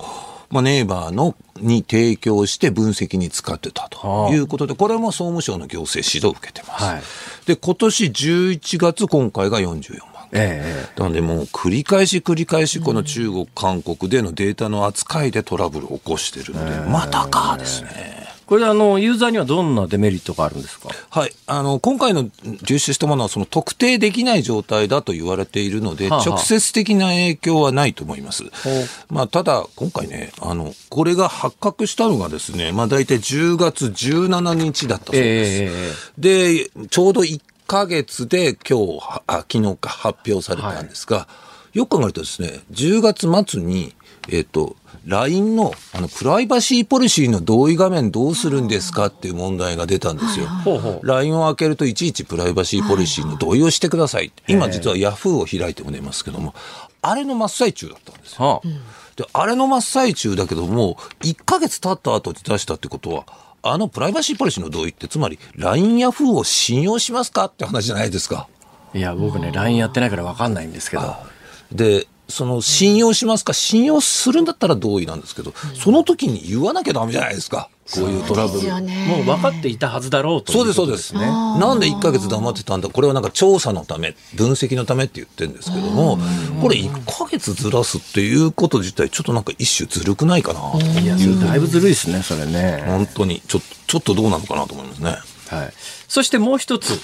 Speaker 3: まあ、ネイバーのに提供して分析に使ってたということで、これも総務省の行政指導を受けてます。
Speaker 2: はい。
Speaker 3: で、今年11月、今回が44万。
Speaker 2: え
Speaker 3: なのでもう繰り返し繰り返しこの中国、韓国でのデータの扱いでトラブルを起こしてるので、またかですね。
Speaker 2: これあの、ユーザーにはどんなデメリットがあるんですか？
Speaker 3: はい。あの、今回の流出したものは、その特定できない状態だと言われているので、
Speaker 2: はあはあ
Speaker 3: 直接的な影響はないと思います。まあ、ただ、今回ね、あの、これが発覚したのがですね、まあ、大体10月17日だったそうです。で、ちょうど1ヶ月で今日、はあ昨日か発表されたんですが、よく考えるとですね、10月末に、えっ、と、LINE のあのプライバシーポリシーの同意画面どうするんですかっていう問題が出たんですよ。LINE を開けるといちいちプライバシーポリシーの同意をしてください。今実は Yahoo を開いても出ますけども、あれの真っ最中だったんですよ。
Speaker 2: はあ
Speaker 3: で、あれの真っ最中だけども、1ヶ月経った後に出したってことは、あのプライバシーポリシーの同意って、つまり LINE や Yahoo を信用しますかって話じゃないですか。
Speaker 2: いや、僕ね、LINE やってないから分かんないんですけど。
Speaker 3: で、その信用しますか信用するんだったら同意なんですけど、その時に言わなきゃダメじゃないですか。こういうトラブル。
Speaker 2: もう分かっていたはずだろうとい
Speaker 3: そうです、そうです。なんで1ヶ月黙ってたんだこれはなんか調査のため、分析のためって言ってるんですけども、これ1ヶ月ずらすっていうこと自体、ちょっとなんか一種ずるくないかなと
Speaker 2: いだいぶずるいですね、それね。
Speaker 3: 本当に、ちょっと、ちょっとどうなのかなと思いますね。
Speaker 2: はい。そしてもう一つ。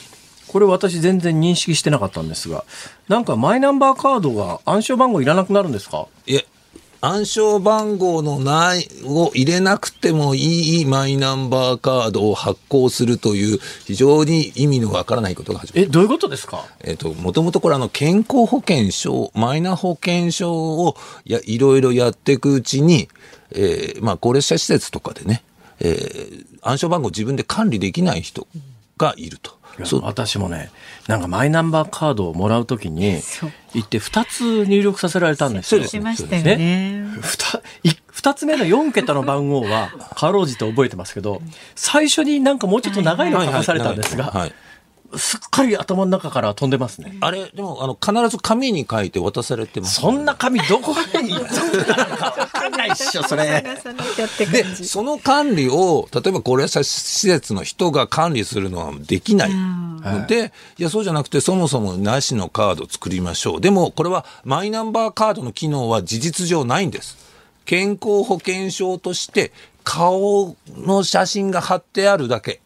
Speaker 2: これ私全然認識してなかったんですが、なんかマイナンバーカードが暗証番号いらなくなるんですか？
Speaker 3: いえ、暗証番号のないを入れなくてもいいマイナンバーカードを発行するという非常に意味のわからないことが始まる。
Speaker 2: え、どういうことですか？
Speaker 3: えっと、もともとこれあの、健康保険証、マイナ保険証をや、いろいろやっていくうちに、えーまあ、高齢者施設とかでね、えー暗証番号自分で管理できない人がいると。そう
Speaker 2: 私もね、なんかマイナンバーカードをもらうときに
Speaker 1: そう、
Speaker 2: 行って2つ入力させられたんですよ。
Speaker 1: しましたよね。
Speaker 2: ふたい二つ目の4桁の番号はかろうじて覚えてますけど最初になんかもうちょっと長いの書かされたんですが、
Speaker 3: はい。
Speaker 2: すっかり頭の中から飛んでますね。
Speaker 3: あれ、でも、あの、必ず紙に書いて渡されてます。
Speaker 2: そんな紙どこに行ったのかわかんないっしょ、それ。
Speaker 3: で。その管理を、例えば高齢者施設の人が管理するのはできないので、いや、そうじゃなくて、そもそもなしのカードを作りましょう。でも、これはマイナンバーカードの機能は事実上ないんです。健康保険証として、顔の写真が貼ってあるだけ。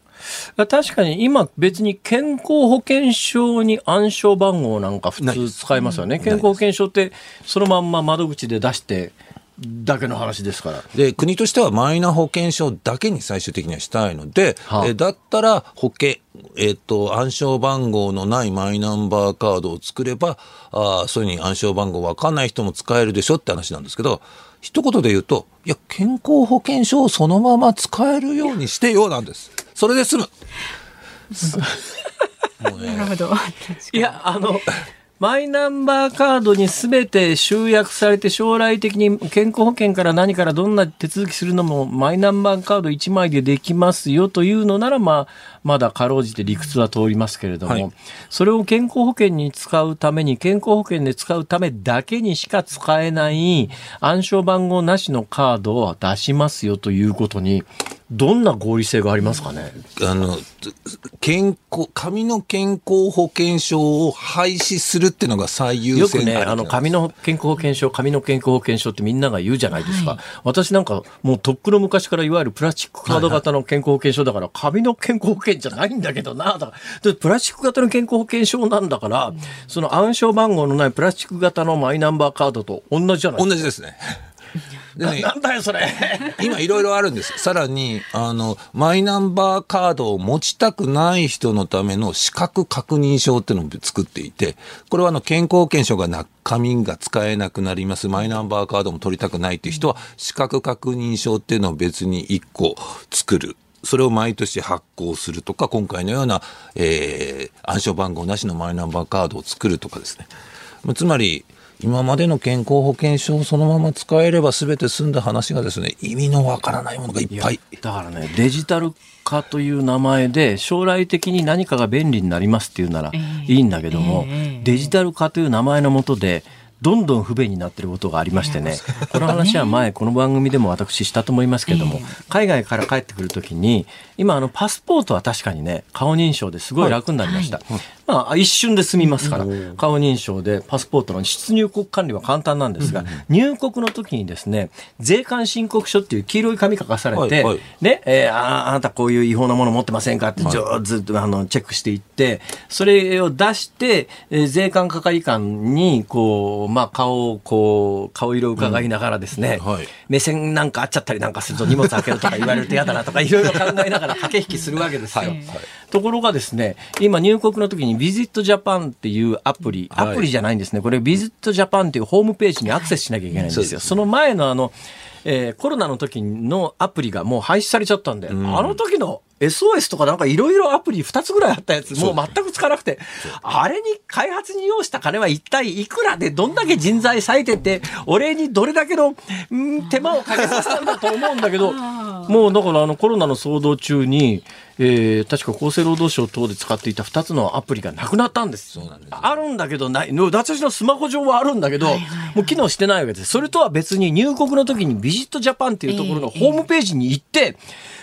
Speaker 2: 確かに今別に健康保険証に暗証番号なんか普通使いますよね。健康保険証ってそのまんま窓口で出してだけの話ですから。
Speaker 3: で、国としてはマイナ保険証だけに最終的にはしたいので、
Speaker 2: はあ
Speaker 3: えだったら保険、えっ、と、暗証番号のないマイナンバーカードを作れば、あーそういうふうに暗証番号わかんない人も使えるでしょって話なんですけど、一言で言うと、いや、健康保険証をそのまま使えるようにしてよなんです。それで済む。もうね
Speaker 1: なるほど。
Speaker 2: いや、あの、マイナンバーカードにすべて集約されて将来的に健康保険から何からどんな手続きするのもマイナンバーカード1枚でできますよというのなら、まあ、まだかろうじて理屈は通りますけれども、
Speaker 3: はい
Speaker 2: それを健康保険に使うために、健康保険で使うためだけにしか使えない暗証番号なしのカードを出しますよということに、どんな合理性がありますかね？
Speaker 3: あの、健康、紙の健康保険証を廃止するっていうのが最優先
Speaker 2: よくね、あの、紙の健康保険証、紙の健康保険証ってみんなが言うじゃないですか。私なんか、もうとっくの昔からいわゆるプラスチックカード型の健康保険証だから、紙の健康保険じゃないんだけどな、だから、でプラスチック型の健康保険証なんだから、その暗証番号のないプラスチック型のマイナンバーカードと同じじゃない
Speaker 3: 同じですね。
Speaker 2: なんだよ、それ。
Speaker 3: 今いろいろあるんです。さらに、あの、マイナンバーカードを持ちたくない人のための資格確認証っていうのを作っていて、これはあの、健康保険証がな、紙が使えなくなります。マイナンバーカードも取りたくないっていう人は、資格確認証っていうのを別に1個作る。それを毎年発行するとか、今回のような、えー、暗証番号なしのマイナンバーカードを作るとかですね。つまり、今までの健康保険証をそのまま使えれば全て済んだ話がですね、意味のわからないものがいっぱい。
Speaker 2: だからね、デジタル化という名前で将来的に何かが便利になりますっていうならいいんだけども、デジタル化という名前のもとで、どんどん不便になっていることがありましてね、この話は前、この番組でも私したと思いますけれども、海外から帰ってくるときに、今、あの、パスポートは確かにね、顔認証ですごい楽になりました。まあ、一瞬で済みますから、顔認証でパスポートの出入国管理は簡単なんですが、入国の時にですね、税関申告書っていう黄色い紙書かされて、ね、えーああなたこういう違法なもの持ってませんかって、ずっとあのチェックしていって、それを出して、えー税関係官に、こう、まあ、顔を、こう、顔色を伺いながらですね、
Speaker 3: はい。
Speaker 2: 目線なんか合っちゃったりなんかすると荷物開けるとか言われると嫌だなとか いろいろ考えながら駆け引きするわけですよ。ところがですね、今入国の時にビジットジャパンっていうアプリ、ア
Speaker 3: はい。
Speaker 2: プリじゃないんですね。これビジットジャパンっていうホームページにアクセスしなきゃいけないんですよ。
Speaker 3: そ
Speaker 2: の前のあの、えーコロナの時のアプリがもう廃止されちゃったんで、あの時の SOS とかなんかいろいろアプリ2つぐらいあったやつ、もう全くつかなくて、あれに開発に要した金は一体いくらでどんだけ人材割いてて、俺にどれだけの、ん手間をかけさせたんだと思うんだけど、もうだからあのコロナの騒動中に、えー確か厚生労働省等で使っていた2つのアプリがなくなったんです。
Speaker 3: そうなんです
Speaker 2: あるんだけどない、の私のスマホ上はあるんだけど、もう機能してないわけです。それとは別に入国の時にビジットジャパンっていうところのホームページに行って、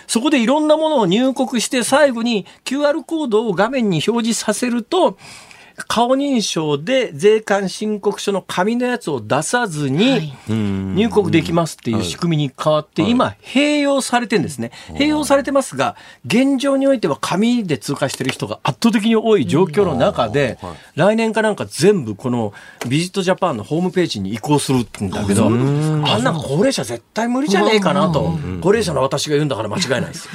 Speaker 2: そこでいろんなものを入国して最後に QR コードを画面に表示させると、顔認証で税関申告書の紙のやつを出さずに入国できますっていう仕組みに変わって、今、併用されてるんですね。併用されてますが、現状においては紙で通過してる人が圧倒的に多い状況の中で、来年かなんか全部このビジットジャパンのホームページに移行するんだけど、あんな高齢者絶対無理じゃねえかなと、高齢者の私が言うんだから間違いないです。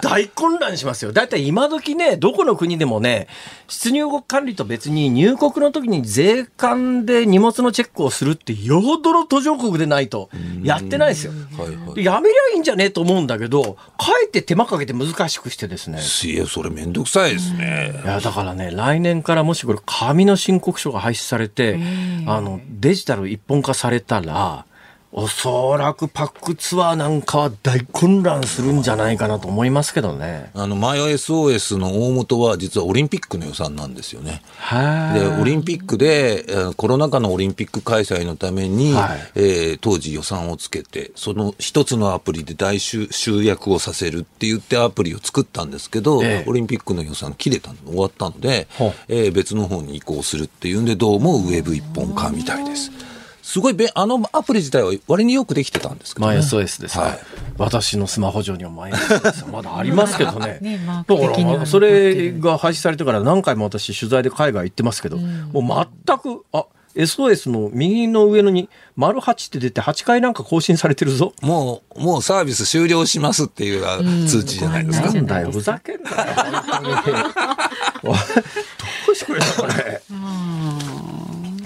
Speaker 2: 大混乱しますよ。だいたい今時ね、どこの国でもね、出入国管理と別に入国の時に税関で荷物のチェックをするってよほどの途上国でないとやってないですよ。
Speaker 3: はいはい
Speaker 2: でやめりゃいいんじゃねえと思うんだけど、かえって手間かけて難しくしてですね。
Speaker 3: いや、それめんどくさいですね。
Speaker 2: いやだからね来年からもしこれ紙の申告書が廃止されて、あのデジタル一本化されたらおそらくパックツアーなんかは大混乱するんじゃないかなと思いますけどね。
Speaker 3: あの、マイ SOS の大元は実はオリンピックの予算なんですよね。
Speaker 2: はい
Speaker 3: で、オリンピックで、えーコロナ禍のオリンピック開催のために、
Speaker 2: はい
Speaker 3: えー当時予算をつけて、その一つのアプリで大集集約をさせるって言ってアプリを作ったんですけど、
Speaker 2: ええ
Speaker 3: オリンピックの予算切れたの、終わったのでえー別の方に移行するっていうんで、どうもウェブ一本化みたいです。すごいべ、あのアプリ自体は割によくできてたんですけどね。
Speaker 2: マイ SOS です。か、
Speaker 3: はい。
Speaker 2: 私のスマホ上にはマイ SOS はまだありますけどね。だからそれが廃止されてから何回も私取材で海外行ってますけど、もう全くあ SOS の右の上のに丸8って出て8回なんか更新されてるぞ。
Speaker 3: もう、もうサービス終了しますっていうあ通知じゃないですか。
Speaker 2: なんだよふざけんなよ本当に。どうしてくれたこれ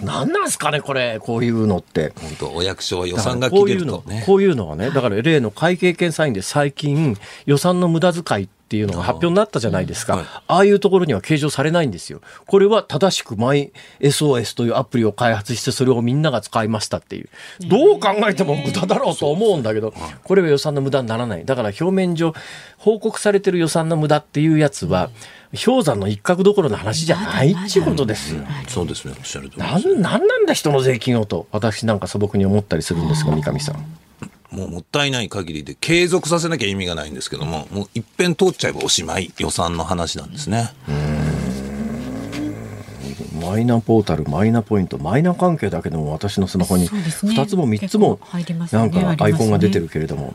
Speaker 2: 何なんすかねこれこういうのって。
Speaker 3: 本当お役所は予算が切れ
Speaker 2: こういうの
Speaker 3: るとね。
Speaker 2: こういうのはねだから例の会計検査院で最近予算の無駄遣いっていうのが発表になったじゃないですか、
Speaker 3: うんはい。
Speaker 2: ああいうところには計上されないんですよ。これは正しくマイ SOS というアプリを開発してそれをみんなが使いましたっていう。どう考えても無駄だろうと思うんだけどこれは予算の無駄にならない。だから表面上報告されてる予算の無駄っていうやつは氷山の一角どころの話じゃないっていうことですよ。
Speaker 3: そうですね、おっしゃる通り
Speaker 2: なんなんなんだ人の税金をと私なんか素朴に思ったりするんですが三上さん。
Speaker 3: もうもったいない限りで継続させなきゃ意味がないんですけども、もう一遍通っちゃえばおしまい予算の話なんですね。
Speaker 2: マイナポータル、マイナポイント、マイナ関係だけでも私のスマホに
Speaker 1: そうですね。
Speaker 2: 2つも3つもなんかアイコンが出てるけれども、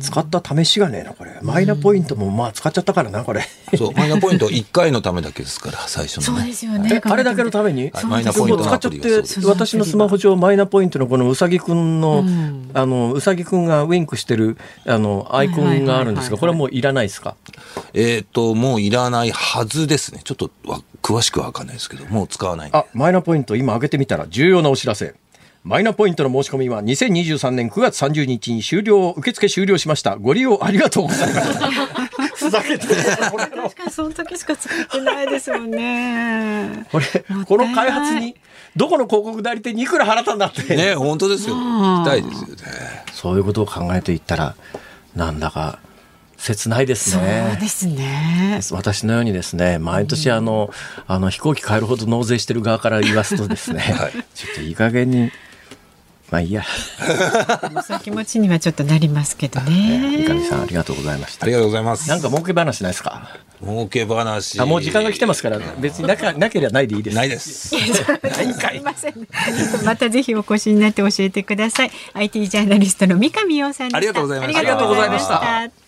Speaker 2: 使った試しがねえな、これ。マイナポイントもまあ使っちゃったからな、これ。
Speaker 3: そう、マイナポイント1回のためだけですから、最初の
Speaker 1: そう
Speaker 3: ね。
Speaker 1: ですよね。
Speaker 2: えあれだけのために？
Speaker 3: はいマイナポイント
Speaker 2: 使っちゃって私のスマホ上マイナポイントのこのうさぎくんの、
Speaker 1: ん。
Speaker 2: あのうさぎくんがウインクしてるあのアイコンがあるんですがこれはもういらないですか？
Speaker 3: えっ、と、もういらないはずですね。ちょっとわ詳しくはわかんないですけど、もう使わない
Speaker 2: あマイナポイント今開けてみたら重要なお知らせ。マイナポイントの申し込みは2023年9月30日に終了受付終了しました。ご利用ありがとうございましたふざけて。る
Speaker 1: 確かにその時しか使ってないですよね。
Speaker 2: これこの開発にどこの広告代理店にいくら払ったんだって。
Speaker 3: ね、本当ですよ。聞きたいですよね。
Speaker 2: そういうことを考えていったらなんだか切ないです
Speaker 1: そう
Speaker 2: ね
Speaker 1: ですね。
Speaker 2: 私のようにですね毎年あの,、あの飛行機買えるほど納税してる側から言わすとですね、ちょっといい加減にまあいいや
Speaker 1: そういう気持ちにはちょっとなりますけど
Speaker 2: 三上
Speaker 1: ね。
Speaker 2: さんありがとうございました
Speaker 3: ありがとうございます。
Speaker 2: なんか儲け話ないですか？
Speaker 3: 儲け話。
Speaker 2: あもう時間が来てますから別になかなければないでいいです
Speaker 3: ないです。
Speaker 2: ないんかい
Speaker 1: すいません。またぜひお越しになって教えてください。IT ジャーナリストの三上洋さんでした。
Speaker 3: ありがとうございました
Speaker 1: ありがとうございました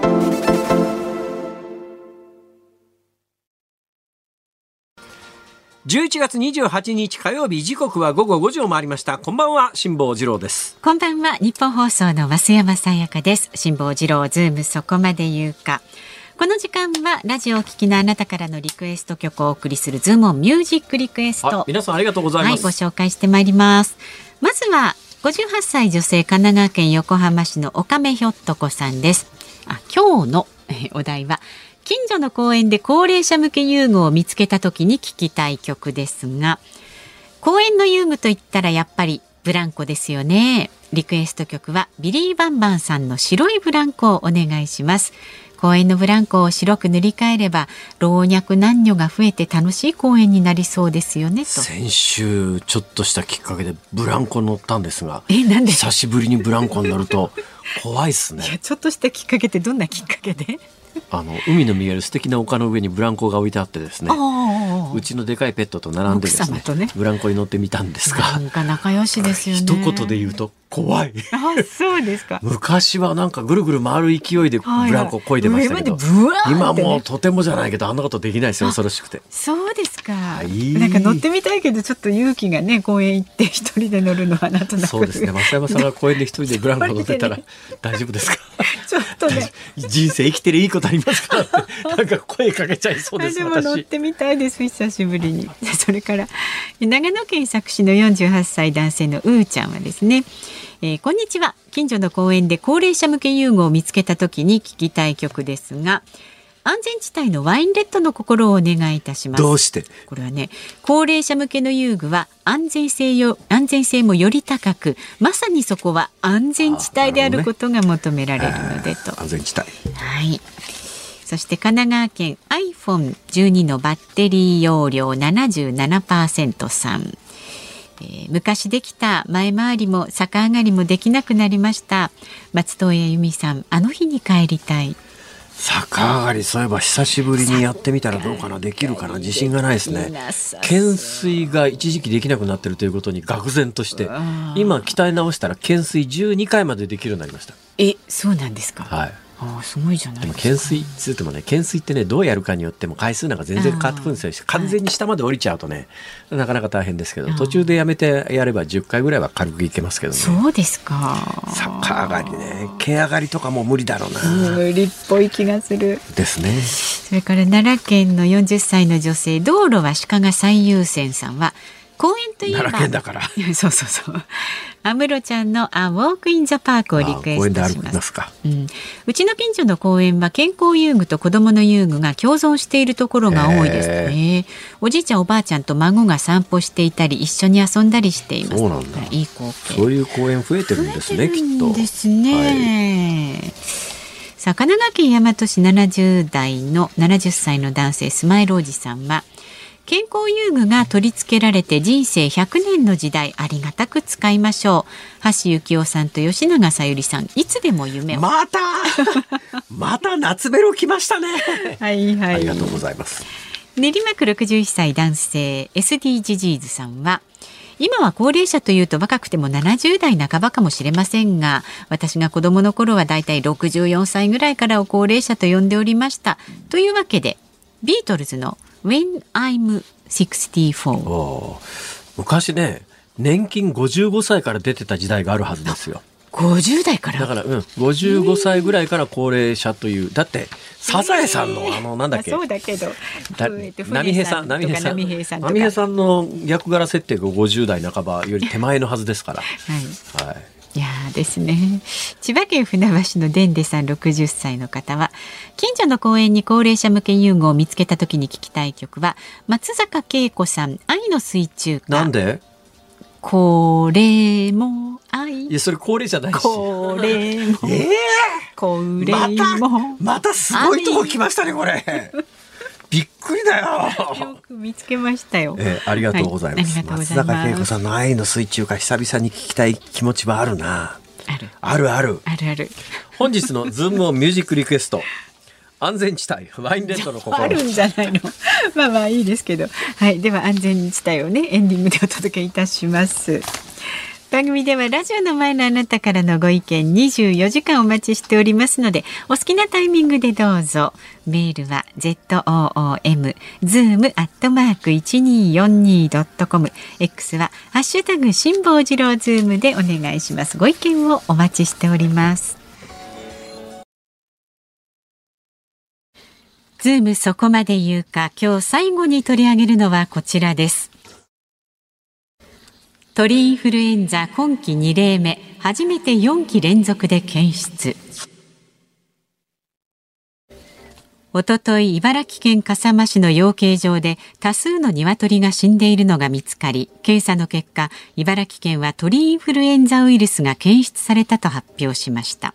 Speaker 2: 11月28日火曜日時刻は午後5時を回りました。こんばんは辛坊治郎です。
Speaker 1: こんばんは。ニッポン放送の増山さやかです。辛坊治郎ズームそこまで言うか。この時間はラジオをお聞きのあなたからのリクエスト曲をお送りするズームオンミュージックリクエスト。
Speaker 2: あ皆さんありがとうござい
Speaker 1: はい、
Speaker 2: ます、
Speaker 1: ご紹介してまいります。まずは58歳女性神奈川県横浜市のおかめひょっとこさんです。あ、今日のえーお題は近所の公園で高齢者向け遊具を見つけた時に聞きたい曲ですが、公園の遊具といったらやっぱりブランコですよね。リクエスト曲はビリー・バンバンさんの白いブランコをお願いします。公園のブランコを白く塗り替えれば老若男女が増えて楽しい公園になりそうですよねと。
Speaker 2: 先週ちょっとしたきっかけでブランコ乗ったんですが
Speaker 1: えなんで？
Speaker 2: 久しぶりにブランコに乗ると怖いっすね
Speaker 1: いやちょっとしたきっかけってどんなきっかけで？
Speaker 2: あの海の見える素敵な丘の上にブランコが置いてあってですね。
Speaker 1: あ
Speaker 2: うちのでかいペットと並んでですね
Speaker 1: ね。
Speaker 2: ブランコに乗ってみたんですが
Speaker 1: なんか仲良しですよね。
Speaker 2: 一言で言うと怖い。
Speaker 1: あそうですか。
Speaker 2: 昔はなんかぐるぐる回る勢いでブランコを漕いでましたけど、
Speaker 1: はいはい
Speaker 2: 今もうとてもじゃないけどあんなことできないですよ恐ろしくて。
Speaker 1: そうですか。
Speaker 2: い。
Speaker 1: なんか乗ってみたいけどちょっと勇気がね公園行って一人で乗るのはなんとなく。
Speaker 2: そうですね。増山さんが公園で一人でブランコ乗ってたら大丈夫ですか？
Speaker 1: ちょっとね。
Speaker 2: 人生生きてるいいことありますか？らなんか声かけちゃいそうです
Speaker 1: あでも乗っ
Speaker 2: 私
Speaker 1: てみたいです。久しぶりに。それから長野県佐久市の48歳男性のうーちゃんはですね、えーこんにちは。近所の公園で高齢者向け遊具を見つけた時に聞きたい曲ですが安全地帯のワインレッドの心をお願いいたします。
Speaker 2: どうして？
Speaker 1: これはね高齢者向けの遊具は安全性よ安全性もより高くまさにそこは安全地帯であることが求められるのでと。
Speaker 2: 安全地帯。
Speaker 1: はい。そして神奈川県 iPhone12 のバッテリー容量77%さん、えー昔できた前回りも逆上がりもできなくなりました。松任谷由実さんあの日に帰りたい
Speaker 2: 逆上がりそういえば久しぶりにやってみたらどうかな。できるかな。自信がないですね。懸垂が一時期できなくなってるということに愕然として今鍛え直したら懸垂12回までできるようになりました。
Speaker 1: えそうなんですか、
Speaker 2: はい。
Speaker 1: ああすごいじゃない
Speaker 2: でも懸垂っつってもね懸垂ってねどうやるかによっても回数なんか全然変わってくるんですよ。完全に下まで降りちゃうとねなかなか大変ですけど途中でやめてやれば10回ぐらいは軽くいけますけどね。
Speaker 1: そうですか。
Speaker 2: 逆上がりね毛上がりとかも無理だろうな、
Speaker 1: 無理っぽい気がする。
Speaker 2: ですね。
Speaker 1: それから奈良県の40歳の女性道路は鹿が最優先さんは公園といえば
Speaker 2: 奈良県だから。
Speaker 1: そうそうそう。安室ちゃんの「A Walk in the Park」をリクエス
Speaker 2: あ公園で歩
Speaker 1: トしますうん、うちの近所の公園は健康遊具と子供の遊具が共存しているところが多いですね。おじいちゃんおばあちゃんと孫が散歩していたり一緒に遊んだりしています。
Speaker 2: そうなんだ。
Speaker 1: いい光景。
Speaker 2: そういう公園増えてるんですねきっと
Speaker 1: ですね。さあ神奈川県大和市70代の70歳の男性スマイルおじさんは健康遊具が取り付けられて人生100年の時代ありがたく使いましょう。橋幸夫さんと吉永さゆりさんいつでも夢を、
Speaker 2: また？また夏メロ来ましたね、
Speaker 1: はいはい。
Speaker 2: ありがとうございます。
Speaker 1: 練馬区61歳男性 SDGs さんは今は高齢者というと若くても70代半ばかもしれませんが私が子供の頃はだいたい64歳ぐらいからを高齢者と呼んでおりました。というわけでビートルズの When I'm 64
Speaker 2: おー。昔ね年金55歳から出てた時代があるはずですよ。
Speaker 1: 50代から？
Speaker 2: だから、うん、55歳ぐらいから高齢者という、だって、サザエさんの、あの、なんだっけ、
Speaker 1: まあそうだけど
Speaker 2: 波平さん、波
Speaker 1: 船
Speaker 2: 平さん、
Speaker 1: 波平さ
Speaker 2: さんの役柄設定が50代半ばより手前のはずですから。
Speaker 1: はい。
Speaker 2: はい。
Speaker 1: いやーですね。千葉県船橋のでんでさん60歳の方は近所の公園に高齢者向け遊具を見つけた時に聞きたい曲は松坂慶子さん愛の水中歌
Speaker 2: なんで？
Speaker 1: これも愛。
Speaker 2: いや、それ高齢じゃないし。
Speaker 1: これも。
Speaker 2: ええ
Speaker 1: これ
Speaker 2: また
Speaker 1: も、
Speaker 2: またすごいとこ来ましたね、これ。びっくりだよ。
Speaker 1: よく見つけましたよ、
Speaker 2: えーありがとうございます。
Speaker 1: はいます
Speaker 2: 坂慶子さんの愛の水中歌、久々に聞きたい気持ちはあるな。
Speaker 1: ある
Speaker 2: あるある。
Speaker 1: あるある
Speaker 2: 本日のズームオンミュージックリクエスト。安全地帯、ワインレッドの心。
Speaker 1: あるんじゃないのまあまあいいですけどはいでは安全地帯をねエンディングでお届けいたします番組ではラジオの前のあなたからのご意見24時間お待ちしておりますのでお好きなタイミングでどうぞ。メールは zoom zoom アットマーク 1242.com x はハッシュタグ辛坊治郎ズームでお願いします。ご意見をお待ちしております。ズームそこまで言うか今日最後に取り上げるのはこちらです。鳥インフルエンザ今季2例目初めて4期連続で検出。おととい茨城県笠間市の養鶏場で多数の鶏が死んでいるのが見つかり検査の結果茨城県は鳥インフルエンザウイルスが検出されたと発表しました。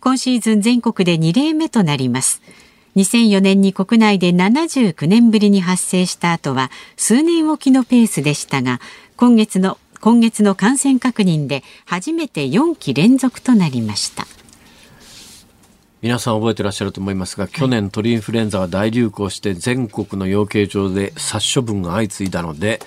Speaker 1: 今シーズン全国で2例目となります。2004年に国内で79年ぶりに発生した後は数年おきのペースでしたが今月の今月の感染確認で初めて4期連続となりました。
Speaker 2: 皆さん覚えてらっしゃると思いますが、去年鳥インフルエンザが大流行して全国の養鶏場で殺処分が相次いだので、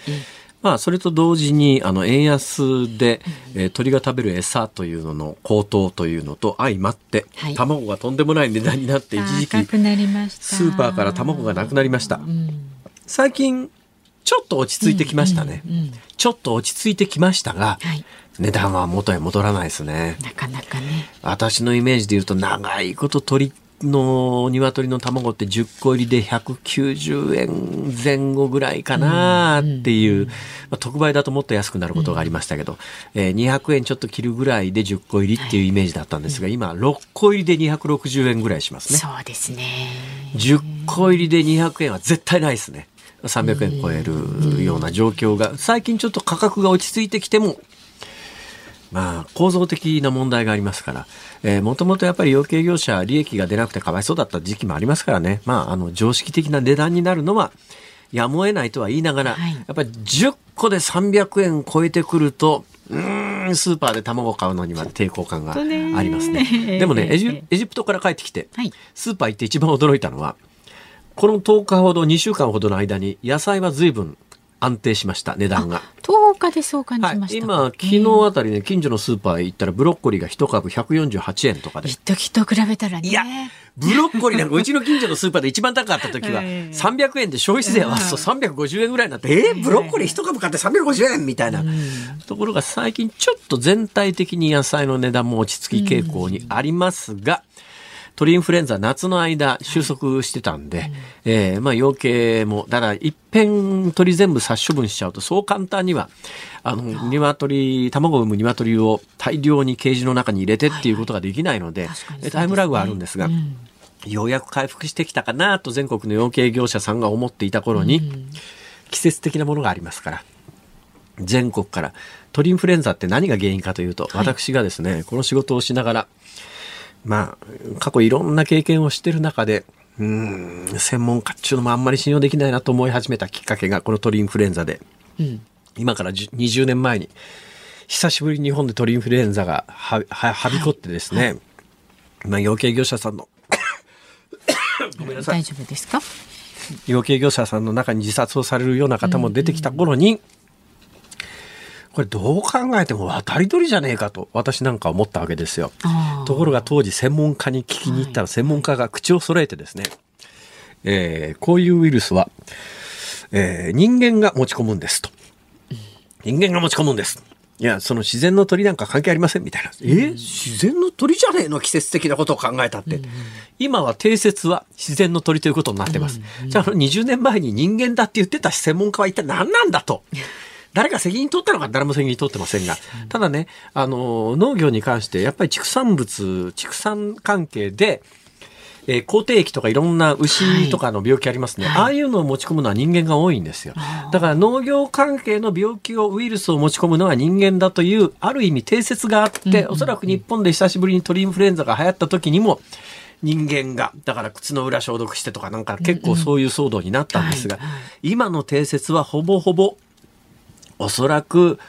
Speaker 2: まあ、それと同時にあの円安で、えー鳥が食べる餌というのの高騰というのと相まって、
Speaker 1: はい。
Speaker 2: 卵がとんでもない値段になって一時期スーパーから卵がなくなりました。最近ちょっと落ち着いてきましたね。ちょっと落ち着いてきましたが、
Speaker 1: はい
Speaker 2: 値段は元へ戻らないですね。
Speaker 1: なかなかね
Speaker 2: 私のイメージで言うと長いこと鳥の鶏の卵って10個入りで190円前後ぐらいかなっていう、まあ、特売だともっと安くなることがありましたけど、えー200円ちょっと切るぐらいで10個入りっていうイメージだったんですが、今6個入りで260円ぐらいしますね。
Speaker 1: そうですね
Speaker 2: 10個入りで200円は絶対ないですね。300円超えるような状況が、最近ちょっと価格が落ち着いてきても、まあ、構造的な問題がありますから、えー、もともとやっぱり養鶏業者、利益が出なくてかわいそうだった時期もありますからね、まあ、あの、常識的な値段になるのは、やむを得ないとは言いながら、
Speaker 1: はい。
Speaker 2: やっぱり10個で300円超えてくると、うーん、スーパーで卵を買うのには抵抗感がありますね。でもね、エジエジプトから帰ってきて、
Speaker 1: はい。
Speaker 2: スーパー行って一番驚いたのは、この10日ほど、2週間ほどの間に、野菜は随分安定しました、値段が。
Speaker 1: 10岡でそう感じましたか、
Speaker 2: はい、今昨日あたりね近所のスーパーへ行ったらブロッコリーが一株148円とかで。
Speaker 1: 一時と比べたらね。
Speaker 2: いやブロッコリーなんかうちの近所のスーパーで一番高かった時は
Speaker 1: ええ。
Speaker 2: 300円で消費税はそう350円ぐらいになってえー、ブロッコリー一株買って350円みたいな。ところが最近ちょっと全体的に野菜の値段も落ち着き傾向にありますが、鳥インフルエンザ夏の間収束してたんで、えーまあ養鶏も、だから一遍鳥全部殺処分しちゃうとそう簡単には、あの、鶏、卵を産む鶏を大量にケージの中に入れてっていうことができないので、
Speaker 1: 確かにそうですね。
Speaker 2: タイムラグはあるんですが、ようやく回復してきたかなと全国の養鶏業者さんが思っていた頃に、季節的なものがありますから、全国から鳥インフルエンザって何が原因かというと、私がですね、この仕事をしながら、まあ、過去いろんな経験をしてる中で、うーん、専門家っていうのもあんまり信用できないなと思い始めたきっかけが、この鳥インフルエンザで、今から10 20年前に、久しぶりに日本で鳥インフルエンザがはははびこってですね、まあ、養鶏業者さんの、ごめんなさい。
Speaker 1: 大。丈夫ですか？
Speaker 2: 養鶏業者さんの中に自殺をされるような方も出てきた頃に、これどう考えても渡り鳥じゃねえかと私なんか思ったわけですよ。ところが当時専門家に聞きに行ったら専門家が口を揃えてですね、えーこういうウイルスは、えー人間が持ち込むんですと。人間が持ち込むんです。いや、その自然の鳥なんか関係ありませんみたいな。え自然の鳥じゃねえの季節的なことを考えたって。今は定説は自然の鳥ということになってます。じゃあ、あの20年前に人間だって言ってた専門家は一体何なんだと。誰が責任取ったのか誰も責任取ってませんが、ただね、あの、農業に関して、やっぱり畜産物、畜産関係で、えー、口蹄疫とかいろんな牛とかの病気ありますね、ああいうのを持ち込むのは人間が多いんですよ。だから農業関係の病気を、ウイルスを持ち込むのは人間だという、ある意味定説があって、おそらく日本で久しぶりに鳥インフルエンザが流行った時にも、人間が、だから靴の裏消毒してとかなんか結構そういう騒動になったんですが、今の定説はほぼほぼおそらく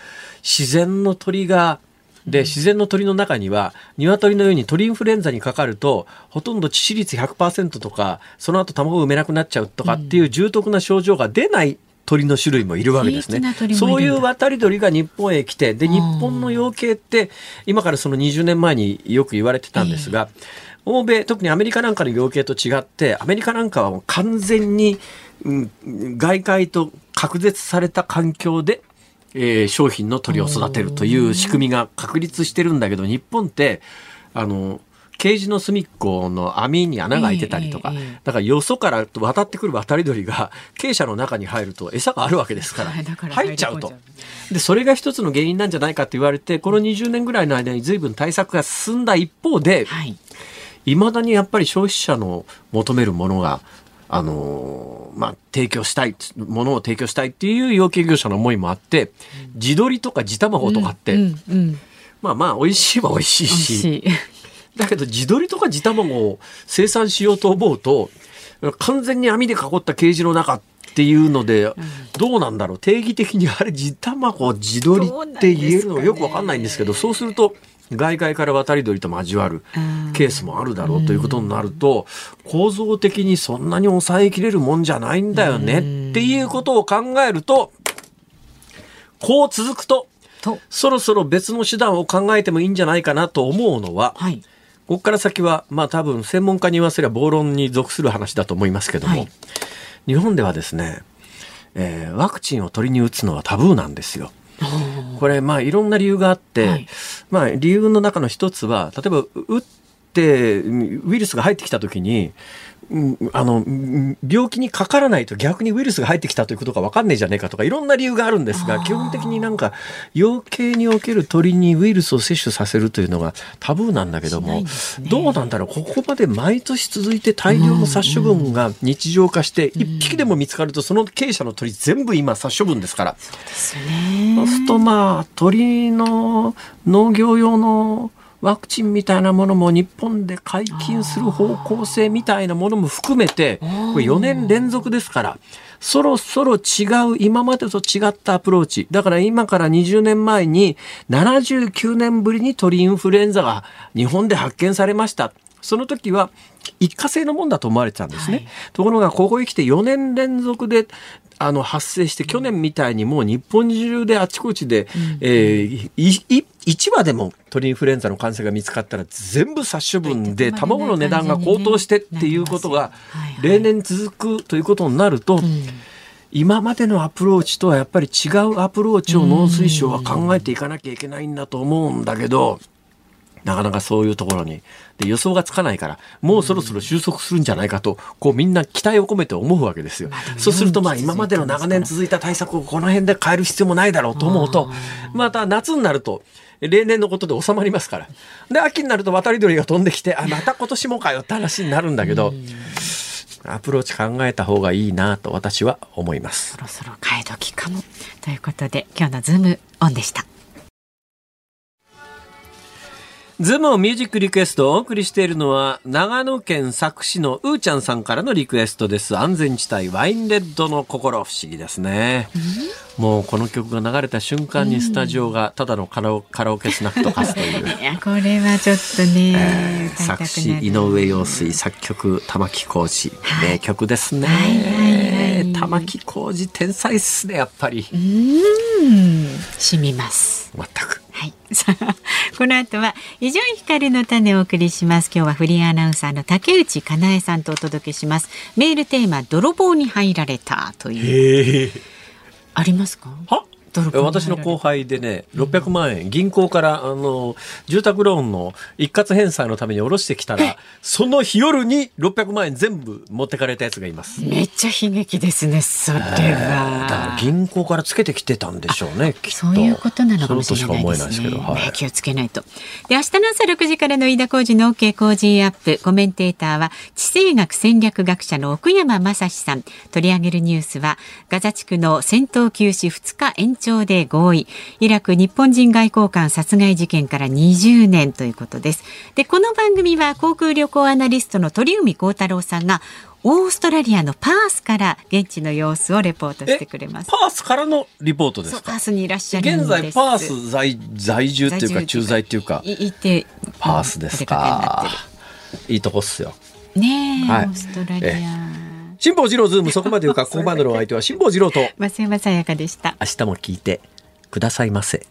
Speaker 2: 自然の鳥が、で、自然の鳥の中には、鶏のように鳥インフルエンザにかかると、ほとんど致死率100%とか、その後卵を産めなくなっちゃうとかっていう重篤な症状が出ない鳥の種類もいるわけですね。そういう渡り鳥が日本へ来て、で、日本の養鶏って、今からその20年前によく言われてたんですが、欧米、特にアメリカなんかの養鶏と違って、アメリカなんかはもう完全に、うん、外界と隔絶された環境で、えー商品の鳥を育てるという仕組みが確立してるんだけど、日本って、あの、ケージの隅っこの網に穴が開いてたりとか、だからよそから渡ってくる渡り鳥が、鶏舎の中に入ると餌があるわけですから、入っちゃうと。で、それが一つの原因なんじゃないかって言われて、この20年ぐらいの間に随分対策が進んだ一方で、
Speaker 1: はい。
Speaker 2: いまだにやっぱり消費者の求めるものが、あのーまあ、提供したい、ものを提供したいっていう養鶏業者の思いもあって、地鶏とか地卵とかって、
Speaker 1: うんうん。
Speaker 2: まあまあ、美味しいは美味しいし。だけど地鶏とか地卵を生産しようと思うと、完全に網で囲ったケージの中っていうので、どうなんだろう定義的にあれ地卵、地鶏って言えるのがよくわかんないんですけど、そうすると、外界から渡り鳥と交わるケースもあるだろうということになると、構造的にそんなに抑えきれるもんじゃないんだよねっていうことを考えると、こう続くと、
Speaker 1: と、
Speaker 2: そろそろ別の手段を考えてもいいんじゃないかなと思うのは、
Speaker 1: はい。
Speaker 2: ここから先は、まあ多分専門家に言わせれば暴論に属する話だと思いますけども、
Speaker 1: はい
Speaker 2: 日本ではですね、えーワクチンを鳥に打つのはタブーなんですよ。これまあいろんな理由があって、
Speaker 1: はい。
Speaker 2: まあ理由の中の一つは、例えば打ってウイルスが入ってきた時に、うんあの、うん病気にかからないと逆にウイルスが入ってきたということが分かんねえじゃねえかとか、いろんな理由があるんですが、基本的になんか、養鶏における鳥にウイルスを摂取させるというのがタブーなんだけども、
Speaker 1: ね
Speaker 2: どうなんだろう、ここまで毎年続いて大量の殺処分が日常化して、一匹でも見つかると、その鶏舎の鳥全部今殺処分ですから。
Speaker 1: ですね。
Speaker 2: そうするとまあ鳥の農業用のワクチンみたいなものも日本で解禁する方向性みたいなものも含めてこれ4年連続ですからそろそろ違う今までと違ったアプローチ。だから今から20年前に79年ぶりに鳥インフルエンザが日本で発見されました。その時は一過性のもんだと思われてたんですね。ところがここへ来て4年連続であの発生して去年みたいにもう日本中であちこちで、えーいい1羽でも鳥インフルエンザの感染が見つかったら全部殺処分で卵の値段が高騰してっていうことが例年続くということになると、今までのアプローチとはやっぱり違うアプローチを農水省は考えていかなきゃいけないんだと思うんだけど、なかなかそういうところにで予想がつかないからもうそろそろ収束するんじゃないかとこうみんな期待を込めて思うわけですよ。そうするとまあ今までの長年続いた対策をこの辺で変える必要もないだろうと思うとまた夏になると例年のことで収まりますから。で秋になると渡り鳥が飛んできてあまた今年もかよって話になるんだけどアプローチ考えた方がいいなと私は思います。
Speaker 1: そろそろ替え時かも。ということで今日のズームオンでした
Speaker 2: ズームをミュージックリクエストをお送りしているのは、長野県佐久市のうーちゃんさんからのリクエストです。安全地帯ワインレッドの心不思議ですね。もうこの曲が流れた瞬間にスタジオがただのカラオカラオケスナックと化すという。
Speaker 1: いやこれはちょっとね、歌いたくなる
Speaker 2: 作詞井上陽水作曲玉置浩二、名曲ですね、
Speaker 1: はいはいはい
Speaker 2: 玉置浩二天才っすねやっぱり、
Speaker 1: うん染みます
Speaker 2: 全く
Speaker 1: はい。さあ、この後は、伊集院光の種をお送りします。今日はフリーアナウンサーの竹内かなえさんとお届けします。メールテーマ、泥棒に入られたという。ありますか？
Speaker 2: は？私の後輩でね600万円銀行からあの住宅ローンの一括返済のために下ろしてきたらその日夜に600万円全部持ってかれたやつがいます。
Speaker 1: めっちゃ悲劇ですね、それ
Speaker 2: だから
Speaker 1: は。
Speaker 2: 銀行からつけてきてたんでしょうね
Speaker 1: そういうことなのかもしれないです
Speaker 2: けど、はい
Speaker 1: ね気をつけないと。で、明日の朝6時からの飯田浩二の OK 工事アップ。コメンテーターは、地政学戦略学者の奥山正史さん。取り上げるニュースは、ガザ地区の戦闘休止2日延長で合意。イラク日本人外交官殺害事件から20年ということです。で、この番組は航空旅行アナリストの鳥海高太郎さんが、オーストラリアのパースから現地の様子をレポートしてくれます。
Speaker 2: パースからのリポートですか？
Speaker 1: パースにいらっしゃるんです。
Speaker 2: 現在パース在在住っていうか駐在っていうか
Speaker 1: いいて
Speaker 2: パースですかいいとこっすよ
Speaker 1: うんねえ、
Speaker 2: はい
Speaker 1: オーストラリ
Speaker 2: え
Speaker 1: ア
Speaker 2: 辛坊治郎ズームそこまで言うか ここまでのお相手は辛坊治郎と。
Speaker 1: 増山さやかでした。
Speaker 2: 明日も聞いてくださいませ